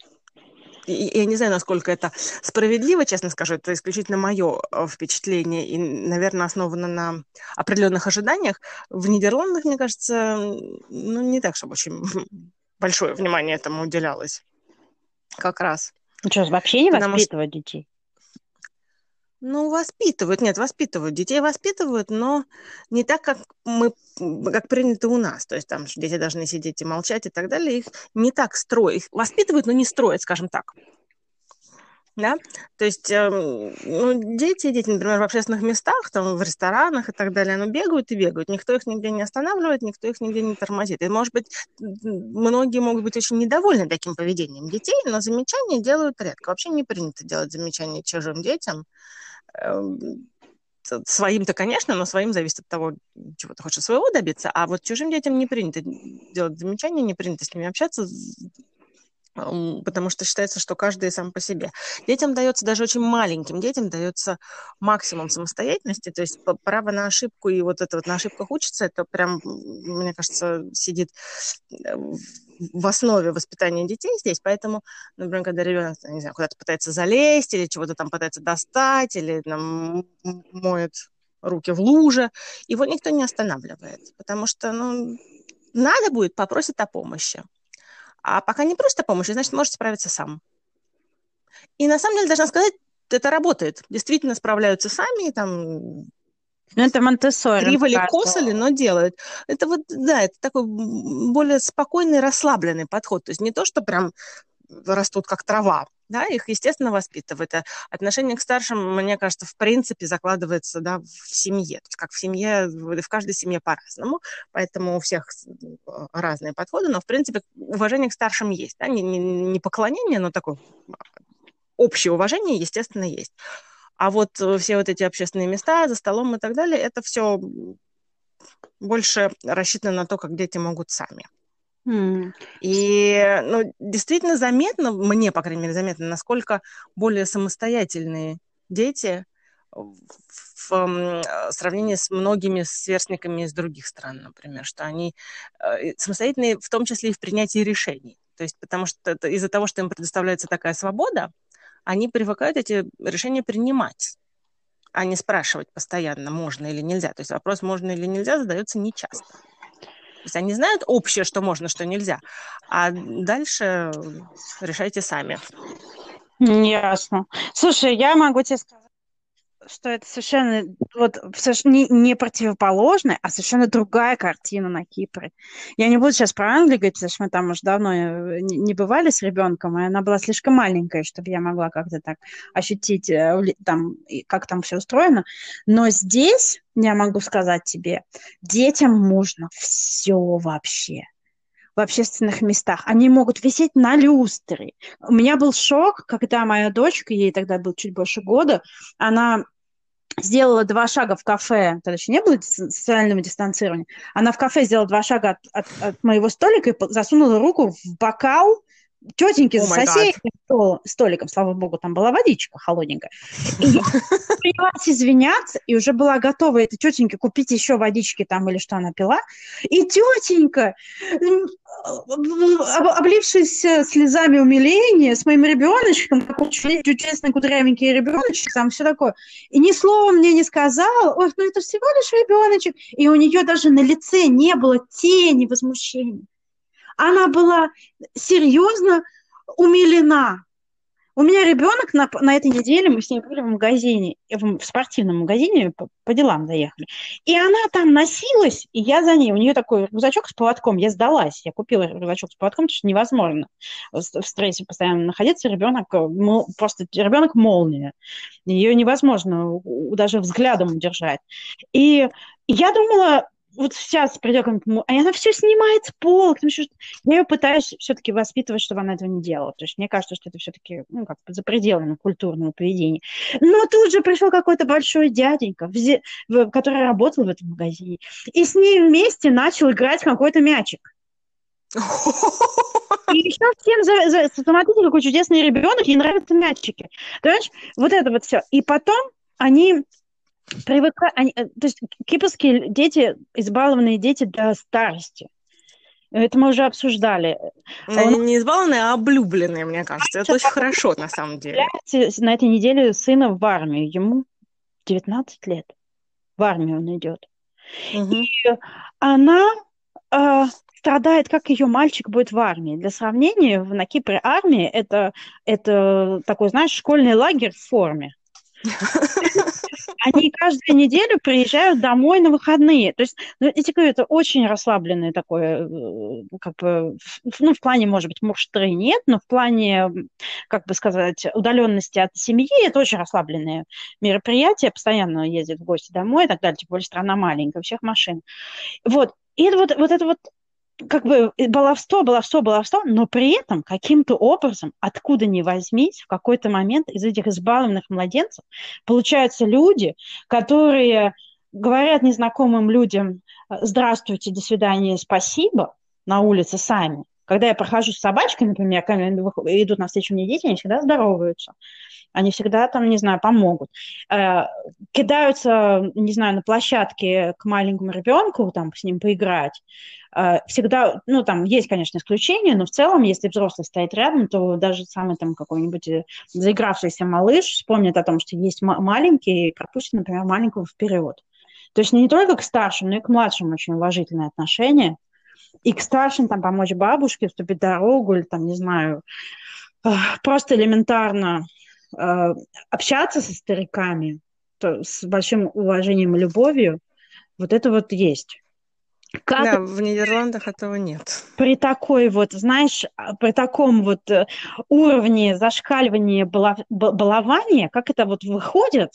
я не знаю, насколько это справедливо, честно скажу, это исключительно мое э, впечатление и, наверное, основано на определенных ожиданиях. В Нидерландах, мне кажется, ну, не так, чтобы очень большое внимание этому уделялось. Как раз. Ну что, вообще не Потому воспитывать что... детей? Ну, воспитывают, нет, воспитывают. Детей воспитывают, но не так, как мы, как принято у нас. То есть там дети должны сидеть и молчать и так далее. Их не так строят. Их воспитывают, но не строят, скажем так да, то есть э, ну, дети, дети, например, в общественных местах, там, в ресторанах и так далее, ну, бегают и бегают, никто их нигде не останавливает, никто их нигде не тормозит, и, может быть, многие могут быть очень недовольны таким поведением детей, но замечания делают редко, вообще не принято делать замечания чужим детям, э, своим-то, конечно, но своим зависит от того, чего ты хочешь своего добиться, а вот чужим детям не принято делать замечания, не принято с ними общаться, потому что считается, что каждый сам по себе. Детям дается, даже очень маленьким детям дается максимум самостоятельности, то есть право на ошибку и вот это вот на ошибках учиться, это прям, мне кажется, сидит э, в основе воспитания детей здесь, поэтому, например, когда ребенок, не знаю, куда-то пытается залезть или чего-то там пытается достать, или там, моет руки в луже, его никто не останавливает, потому что, ну, надо будет, попросит о помощи. А пока не просто помощь, значит, может справиться сам. И на самом деле, должна сказать, это работает. Действительно справляются сами, там, ну, это монте Криво ли, косо ли, но делают. Это вот, да, это такой более спокойный, расслабленный подход. То есть не то, что прям растут как трава, да, их, естественно, воспитывают. А отношение к старшим, мне кажется, в принципе закладывается, да, в семье. То есть как в семье, в каждой семье по-разному, поэтому у всех разные подходы, но, в принципе, уважение к старшим есть, да, не, не, не поклонение, но такое общее уважение, естественно, есть. А вот все вот эти общественные места за столом и так далее, это все больше рассчитано на то, как дети могут сами. И ну, действительно заметно, мне, по крайней мере, заметно, насколько более самостоятельные дети в, в сравнении с многими сверстниками из других стран, например, что они э, самостоятельные в том числе и в принятии решений. То есть потому что из-за того, что им предоставляется такая свобода, они привыкают эти решения принимать а не спрашивать постоянно, можно или нельзя. То есть вопрос, можно или нельзя, задается нечасто есть они знают общее, что можно, что нельзя, а дальше решайте сами. Ясно. Слушай, я могу тебе сказать, что это совершенно вот не, не противоположная, а совершенно другая картина на Кипре. Я не буду сейчас про Англию говорить, потому что мы там уже давно э, не бывали с ребенком, и она была слишком маленькая, чтобы я могла как-то так ощутить, э, там, как там все устроено. Но здесь, я могу сказать тебе, детям можно все вообще в общественных местах. Они могут висеть на люстре. У меня был шок, когда моя дочка, ей тогда было чуть больше года, она сделала два шага в кафе, тогда еще не было социального дистанцирования, она в кафе сделала два шага от, от, от моего столика и засунула руку в бокал тетеньки oh за соседним столиком, слава богу, там была водичка холодненькая. И принялась извиняться, и уже была готова этой тетеньке купить еще водички там или что она пила. И тетенька, облившись слезами умиления, с моим ребеночком, такой чудесный кудрявенький ребеночек, там все такое, и ни слова мне не сказала, ой, ну это всего лишь ребеночек, и у нее даже на лице не было тени возмущения она была серьезно умилена. У меня ребенок на, на этой неделе, мы с ней были в магазине, в, в спортивном магазине, по, по делам заехали. И она там носилась, и я за ней. У нее такой рюкзачок с поводком. Я сдалась. Я купила рюкзачок с поводком, потому что невозможно в, стрессе постоянно находиться. Ребенок, просто ребенок молния. Ее невозможно даже взглядом удержать. И я думала, вот сейчас придет к нему, а она все снимает с полок. Там еще... Я ее пытаюсь все-таки воспитывать, чтобы она этого не делала. То есть мне кажется, что это все-таки ну, как за пределами культурного поведения. Но тут же пришел какой-то большой дяденька, который работал в этом магазине, и с ней вместе начал играть какой-то мячик. И еще всем за, за, смотрите, какой чудесный ребенок, ей нравятся мячики. Понимаешь, вот это вот все. И потом они привыкают, они, э, то есть кипрские дети, избалованные дети до старости. Это мы уже обсуждали. Но Он... Не избалованные, а облюбленные, мне кажется. Это очень хорошо, на самом деле. На этой неделе сына в армию. Ему 19 лет. В армию он идет. Угу. И она э, страдает, как ее мальчик будет в армии. Для сравнения, на Кипре армия это, это такой, знаешь, школьный лагерь в форме. Они каждую неделю приезжают домой на выходные. То есть, ну, я тебе говорю, это очень расслабленное такое, э, как бы, ну, в плане, может быть, муж-тры нет, но в плане, как бы сказать, удаленности от семьи, это очень расслабленное мероприятие. Постоянно ездят в гости домой и так далее, тем более страна маленькая, у всех машин. Вот. И вот, вот это вот как бы баловство, баловство, баловство, но при этом каким-то образом, откуда ни возьмись, в какой-то момент из этих избавленных младенцев получаются люди, которые говорят незнакомым людям «здравствуйте, до свидания, спасибо» на улице сами. Когда я прохожу с собачкой, например, когда идут на встречу мне дети, они всегда здороваются. Они всегда там, не знаю, помогут. Э, кидаются, не знаю, на площадке к маленькому ребенку, там, с ним поиграть. Э, всегда, ну, там есть, конечно, исключения, но в целом, если взрослый стоит рядом, то даже самый там какой-нибудь э, заигравшийся малыш вспомнит о том, что есть маленький, и пропустит, например, маленького вперед. То есть не только к старшим, но и к младшим очень уважительное отношение. И к старшим там помочь бабушке, вступить дорогу, или там, не знаю, просто элементарно Э, общаться со стариками то, с большим уважением и любовью, вот это вот есть. Как да, в Нидерландах этого нет. При такой вот, знаешь, а, при таком вот э, уровне зашкаливания балования, как это вот выходит,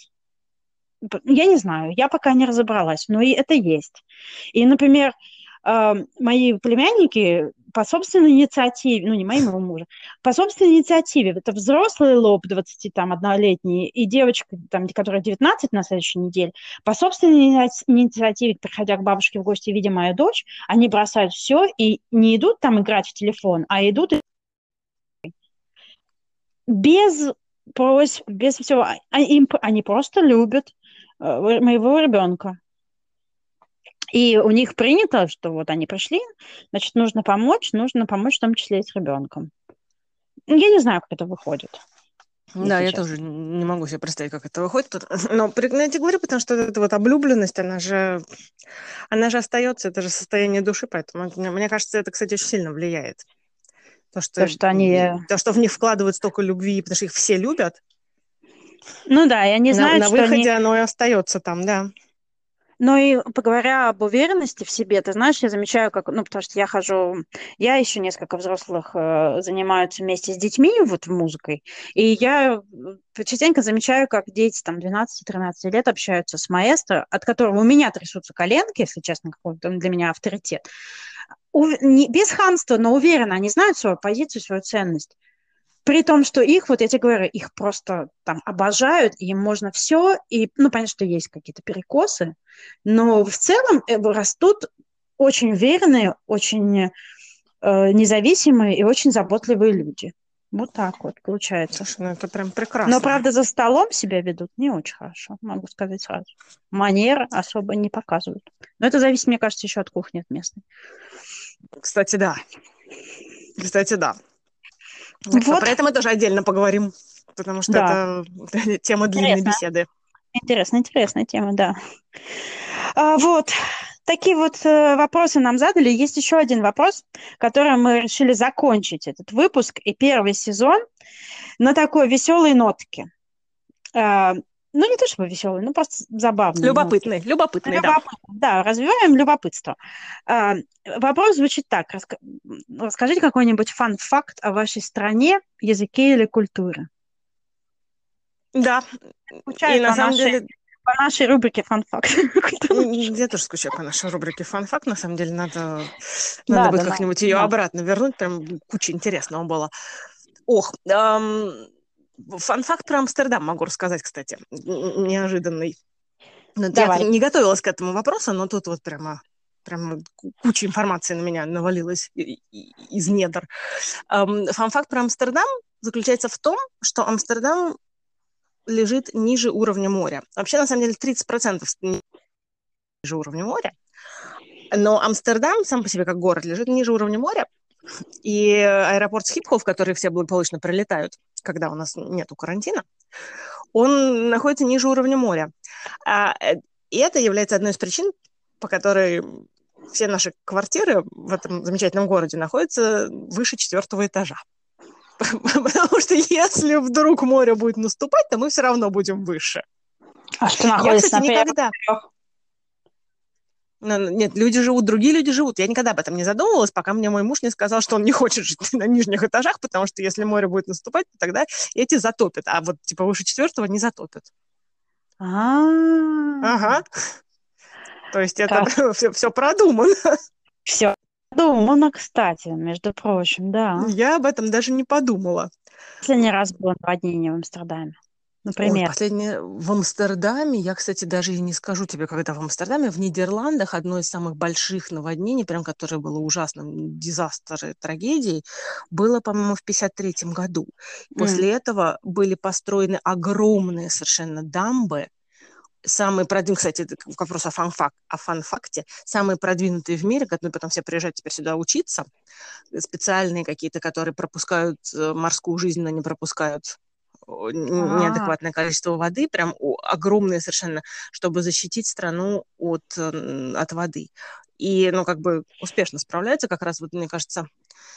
я не знаю, я пока не разобралась, но и это есть. И, например, мои племянники по собственной инициативе, ну, не моему мужа, по собственной инициативе, это взрослый лоб 21-летний и девочка, там, которая 19 на следующей неделе, по собственной инициативе, приходя к бабушке в гости, видя мою дочь, они бросают все и не идут там играть в телефон, а идут без просьб, без всего. Они, а, они просто любят э, моего ребенка. И у них принято, что вот они пришли, значит, нужно помочь, нужно помочь в том числе и с ребенком. Я не знаю, как это выходит. Да, я честно. тоже не могу себе представить, как это выходит. Но я тебе говорю, потому что эта вот облюбленность, она же, она же остается, это же состояние души, поэтому мне кажется, это, кстати, очень сильно влияет. То, что, то, что они... То, что в них вкладывают столько любви, потому что их все любят. Ну да, я не знаю, на, на выходе они... оно и остается там, да. Но и поговоря об уверенности в себе, ты знаешь, я замечаю, как, ну, потому что я хожу, я еще несколько взрослых э, занимаются вместе с детьми вот музыкой, и я частенько замечаю, как дети там 12-13 лет общаются с маэстро, от которого у меня трясутся коленки, если честно, какой-то для меня авторитет. У, не, без хамства, но уверенно, они знают свою позицию, свою ценность. При том, что их, вот я тебе говорю, их просто там обожают, им можно все, и, ну, понятно, что есть какие-то перекосы, но в целом э, растут очень уверенные, очень э, независимые и очень заботливые люди. Вот так вот получается. Слушай, ну это прям прекрасно. Но, правда, за столом себя ведут не очень хорошо, могу сказать сразу. Манер особо не показывают. Но это зависит, мне кажется, еще от кухни от местной. Кстати, да. Кстати, да. Так вот. про это мы тоже отдельно поговорим, потому что да. это тема длинной Интересно. беседы. Интересная, интересная тема, да. А, вот. такие вот э, вопросы нам задали. Есть еще один вопрос, которым мы решили закончить этот выпуск и первый сезон на такой веселой нотке. Ну, не то чтобы веселый, ну, просто забавный. Любопытный, нотки. любопытный, Любопытный, да. Да, развиваем любопытство. Э, вопрос звучит так. Раска... Расскажите какой-нибудь фан-факт о вашей стране, языке или культуре. Да. Скучаю и на самом нашей, деле... По нашей рубрике фан-факт. Я тоже скучаю по нашей рубрике фан-факт. На самом деле надо, надо да, будет да, как-нибудь да. ее обратно вернуть. Прям куча интересного было. Ох, эм, фан-факт про Амстердам могу рассказать, кстати. Неожиданный. Ну, Давай. Я не готовилась к этому вопросу, но тут вот прямо прям куча информации на меня навалилась из недр. Фан-факт про Амстердам заключается в том, что Амстердам лежит ниже уровня моря. Вообще, на самом деле, 30% ниже уровня моря. Но Амстердам сам по себе как город лежит ниже уровня моря. И аэропорт Схипхов, в который все благополучно прилетают, когда у нас нету карантина, он находится ниже уровня моря. А, и это является одной из причин, по которой все наши квартиры в этом замечательном городе находятся выше четвертого этажа. Потому что если вдруг море будет наступать, то мы все равно будем выше. А что находится Я, кстати, на никогда... Нет, люди живут, другие люди живут. Я никогда об этом не задумывалась, пока мне мой муж не сказал, что он не хочет жить на нижних этажах, потому что если море будет наступать, то тогда эти затопят, а вот типа выше четвертого не затопят. Ага. То есть это все, все продумано. Все Думано, кстати, между прочим, да. Я об этом даже не подумала. Последний раз было наводнение в Амстердаме. Например. Ой, последнее в Амстердаме, я, кстати, даже и не скажу тебе, когда в Амстердаме, в Нидерландах одно из самых больших наводнений, прям которое было ужасным, дизастер, трагедией, было, по-моему, в 53 году. После mm. этого были построены огромные совершенно дамбы, самые продвинутые, кстати, это вопрос о, фанфак, о фанфакте, самые продвинутые в мире, которые потом все приезжают теперь сюда учиться, специальные какие-то, которые пропускают э, морскую жизнь, но не пропускают неадекватное количество воды, прям огромные совершенно, чтобы защитить страну от, от воды. И, ну, как бы успешно справляются, как раз вот, мне кажется,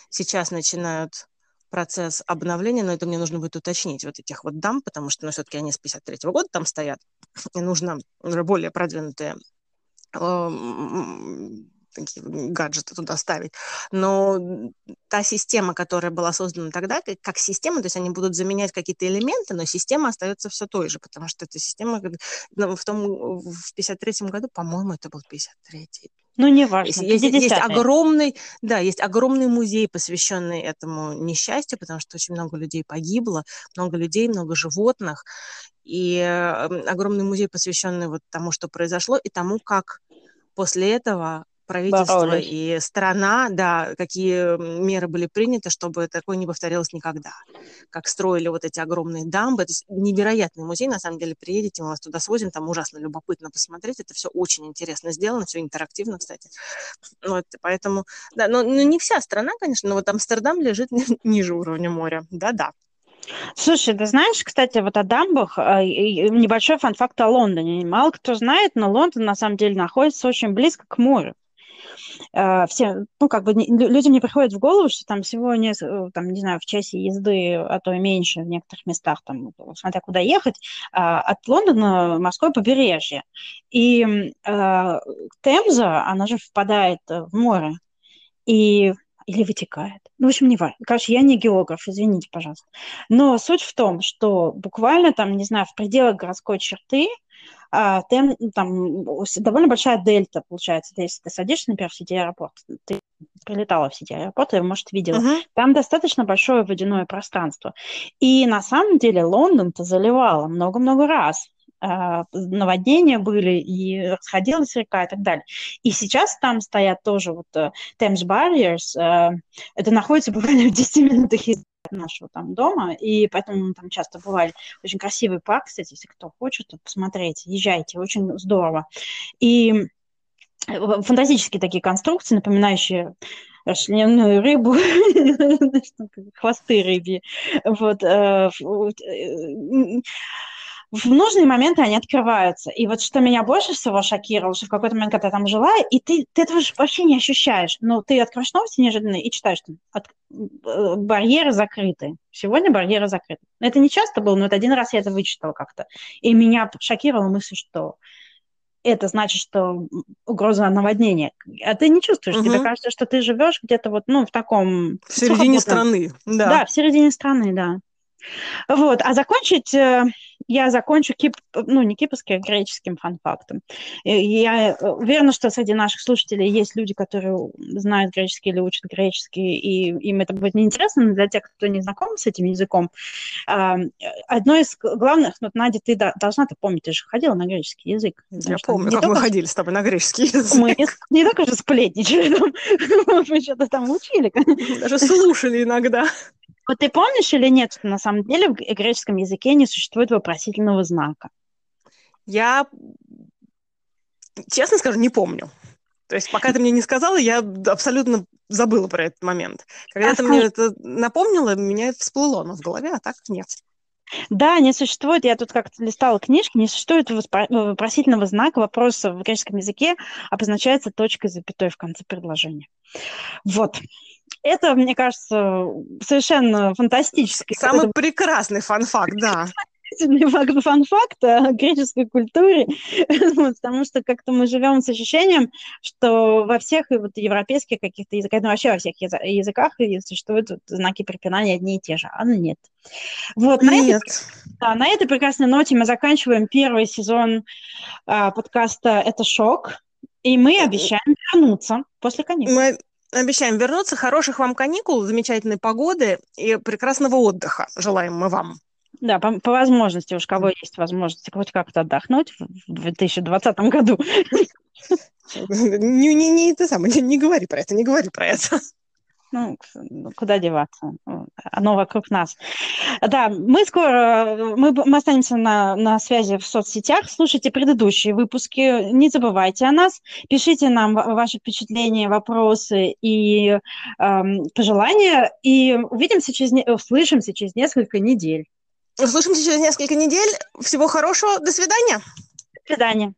сейчас начинают процесс обновления, но это мне нужно будет уточнить, вот этих вот дам, потому что, ну, все-таки они с 53 -го года там стоят, и нужно уже более продвинутые такие гаджеты туда ставить. Но та система, которая была создана тогда, как, система, то есть они будут заменять какие-то элементы, но система остается все той же, потому что эта система ну, в том, в 53-м году, по-моему, это был 53-й, ну, не важно. Есть, есть огромный, да, есть огромный музей, посвященный этому несчастью, потому что очень много людей погибло, много людей, много животных, и огромный музей, посвященный вот тому, что произошло, и тому, как после этого правительство Боролись. и страна, да, какие меры были приняты, чтобы такое не повторилось никогда. Как строили вот эти огромные дамбы. Это невероятный музей, на самом деле, приедете, мы вас туда свозим, там ужасно любопытно посмотреть, это все очень интересно сделано, все интерактивно, кстати. Вот, поэтому, да, но, но не вся страна, конечно, но вот Амстердам лежит ниже уровня моря, да-да. Слушай, ты знаешь, кстати, вот о дамбах, э, небольшой фан-факт о Лондоне. Мало кто знает, но Лондон на самом деле находится очень близко к морю. Э, все, ну, как бы людям не приходит в голову, что там всего, не, э, там, не знаю, в часе езды, а то и меньше в некоторых местах, там, смотря куда ехать, а, от Лондона морское побережье. И э, Темза, она же впадает в море. И или вытекает. Ну, в общем, не важно. Короче, я не географ, извините, пожалуйста. Но суть в том, что буквально там, не знаю, в пределах городской черты ты, там довольно большая дельта получается. Если ты садишься, например, в сети аэропорт, ты прилетала в сети аэропорта, может, видела. Uh-huh. Там достаточно большое водяное пространство. И на самом деле Лондон-то заливало много-много раз а, наводнения были, и расходилась река и так далее. И сейчас там стоят тоже вот uh, Thames Barriers, uh, это находится буквально в 10 минутах езды нашего там дома, и поэтому мы там часто бывали. Очень красивый парк, кстати, если кто хочет посмотреть, езжайте, очень здорово. И э, фантастические такие конструкции, напоминающие расчлененную рыбу, хвосты рыбьи. Вот. В нужные моменты они открываются. И вот что меня больше всего шокировало, что в какой-то момент, когда я там жила, и ты, ты этого вообще не ощущаешь. Но ты откроешь новости неожиданно и читаешь, что от, э, барьеры закрыты. Сегодня барьеры закрыты. Это не часто было, но это один раз я это вычитала как-то. И меня шокировала мысль, что это значит, что угроза наводнения. А ты не чувствуешь, угу. тебе кажется, что ты живешь где-то вот, ну, в таком... В середине страны, да. Да, в середине страны, да. Вот, а закончить э, я закончу кип, ну, не кипрским, а греческим фан-фактом. Я э, уверена, что среди наших слушателей есть люди, которые знают греческий или учат греческий, и им это будет неинтересно, но для тех, кто не знаком с этим языком, одно из главных, ну, Надя, ты должна-то помнить, ты же ходила на греческий язык. Я помню, как мы ходили с тобой на греческий язык. Мы не, не только же сплетничали, мы что-то там учили. Даже слушали иногда. Вот ты помнишь или нет, что на самом деле в греческом языке не существует вопросительного знака? Я, честно скажу, не помню. То есть пока ты мне не сказала, я абсолютно забыла про этот момент. Когда а ты мне это напомнила, меня всплыло оно в голове, а так нет. Да, не существует, я тут как-то листала книжки, не существует вопросительного знака, вопрос в греческом языке обозначается точкой запятой в конце предложения. Вот. Это, мне кажется, совершенно фантастический. Самый прекрасный фан-факт, да фан-факт о греческой культуре, потому что как-то мы живем с ощущением, что во всех вот, европейских каких-то языках, ну вообще во всех языках существуют знаки препинания одни и те же, а ну нет. Вот, на нет. Этой, да, на этой прекрасной ноте мы заканчиваем первый сезон а, подкаста «Это шок», и мы обещаем вернуться после каникул. Мы обещаем вернуться. Хороших вам каникул, замечательной погоды и прекрасного отдыха желаем мы вам. Да, по, по возможности, уж кого есть возможность хоть как-то отдохнуть в 2020 году. Не, не, не, это самое, не, не говори про это, не говори про это. Ну, куда деваться? Оно вокруг нас. Да, мы скоро, мы, мы останемся на, на связи в соцсетях. Слушайте предыдущие выпуски, не забывайте о нас. Пишите нам ваши впечатления, вопросы и эм, пожелания. И увидимся через, услышимся через несколько недель. Услышимся через несколько недель. Всего хорошего. До свидания. До свидания.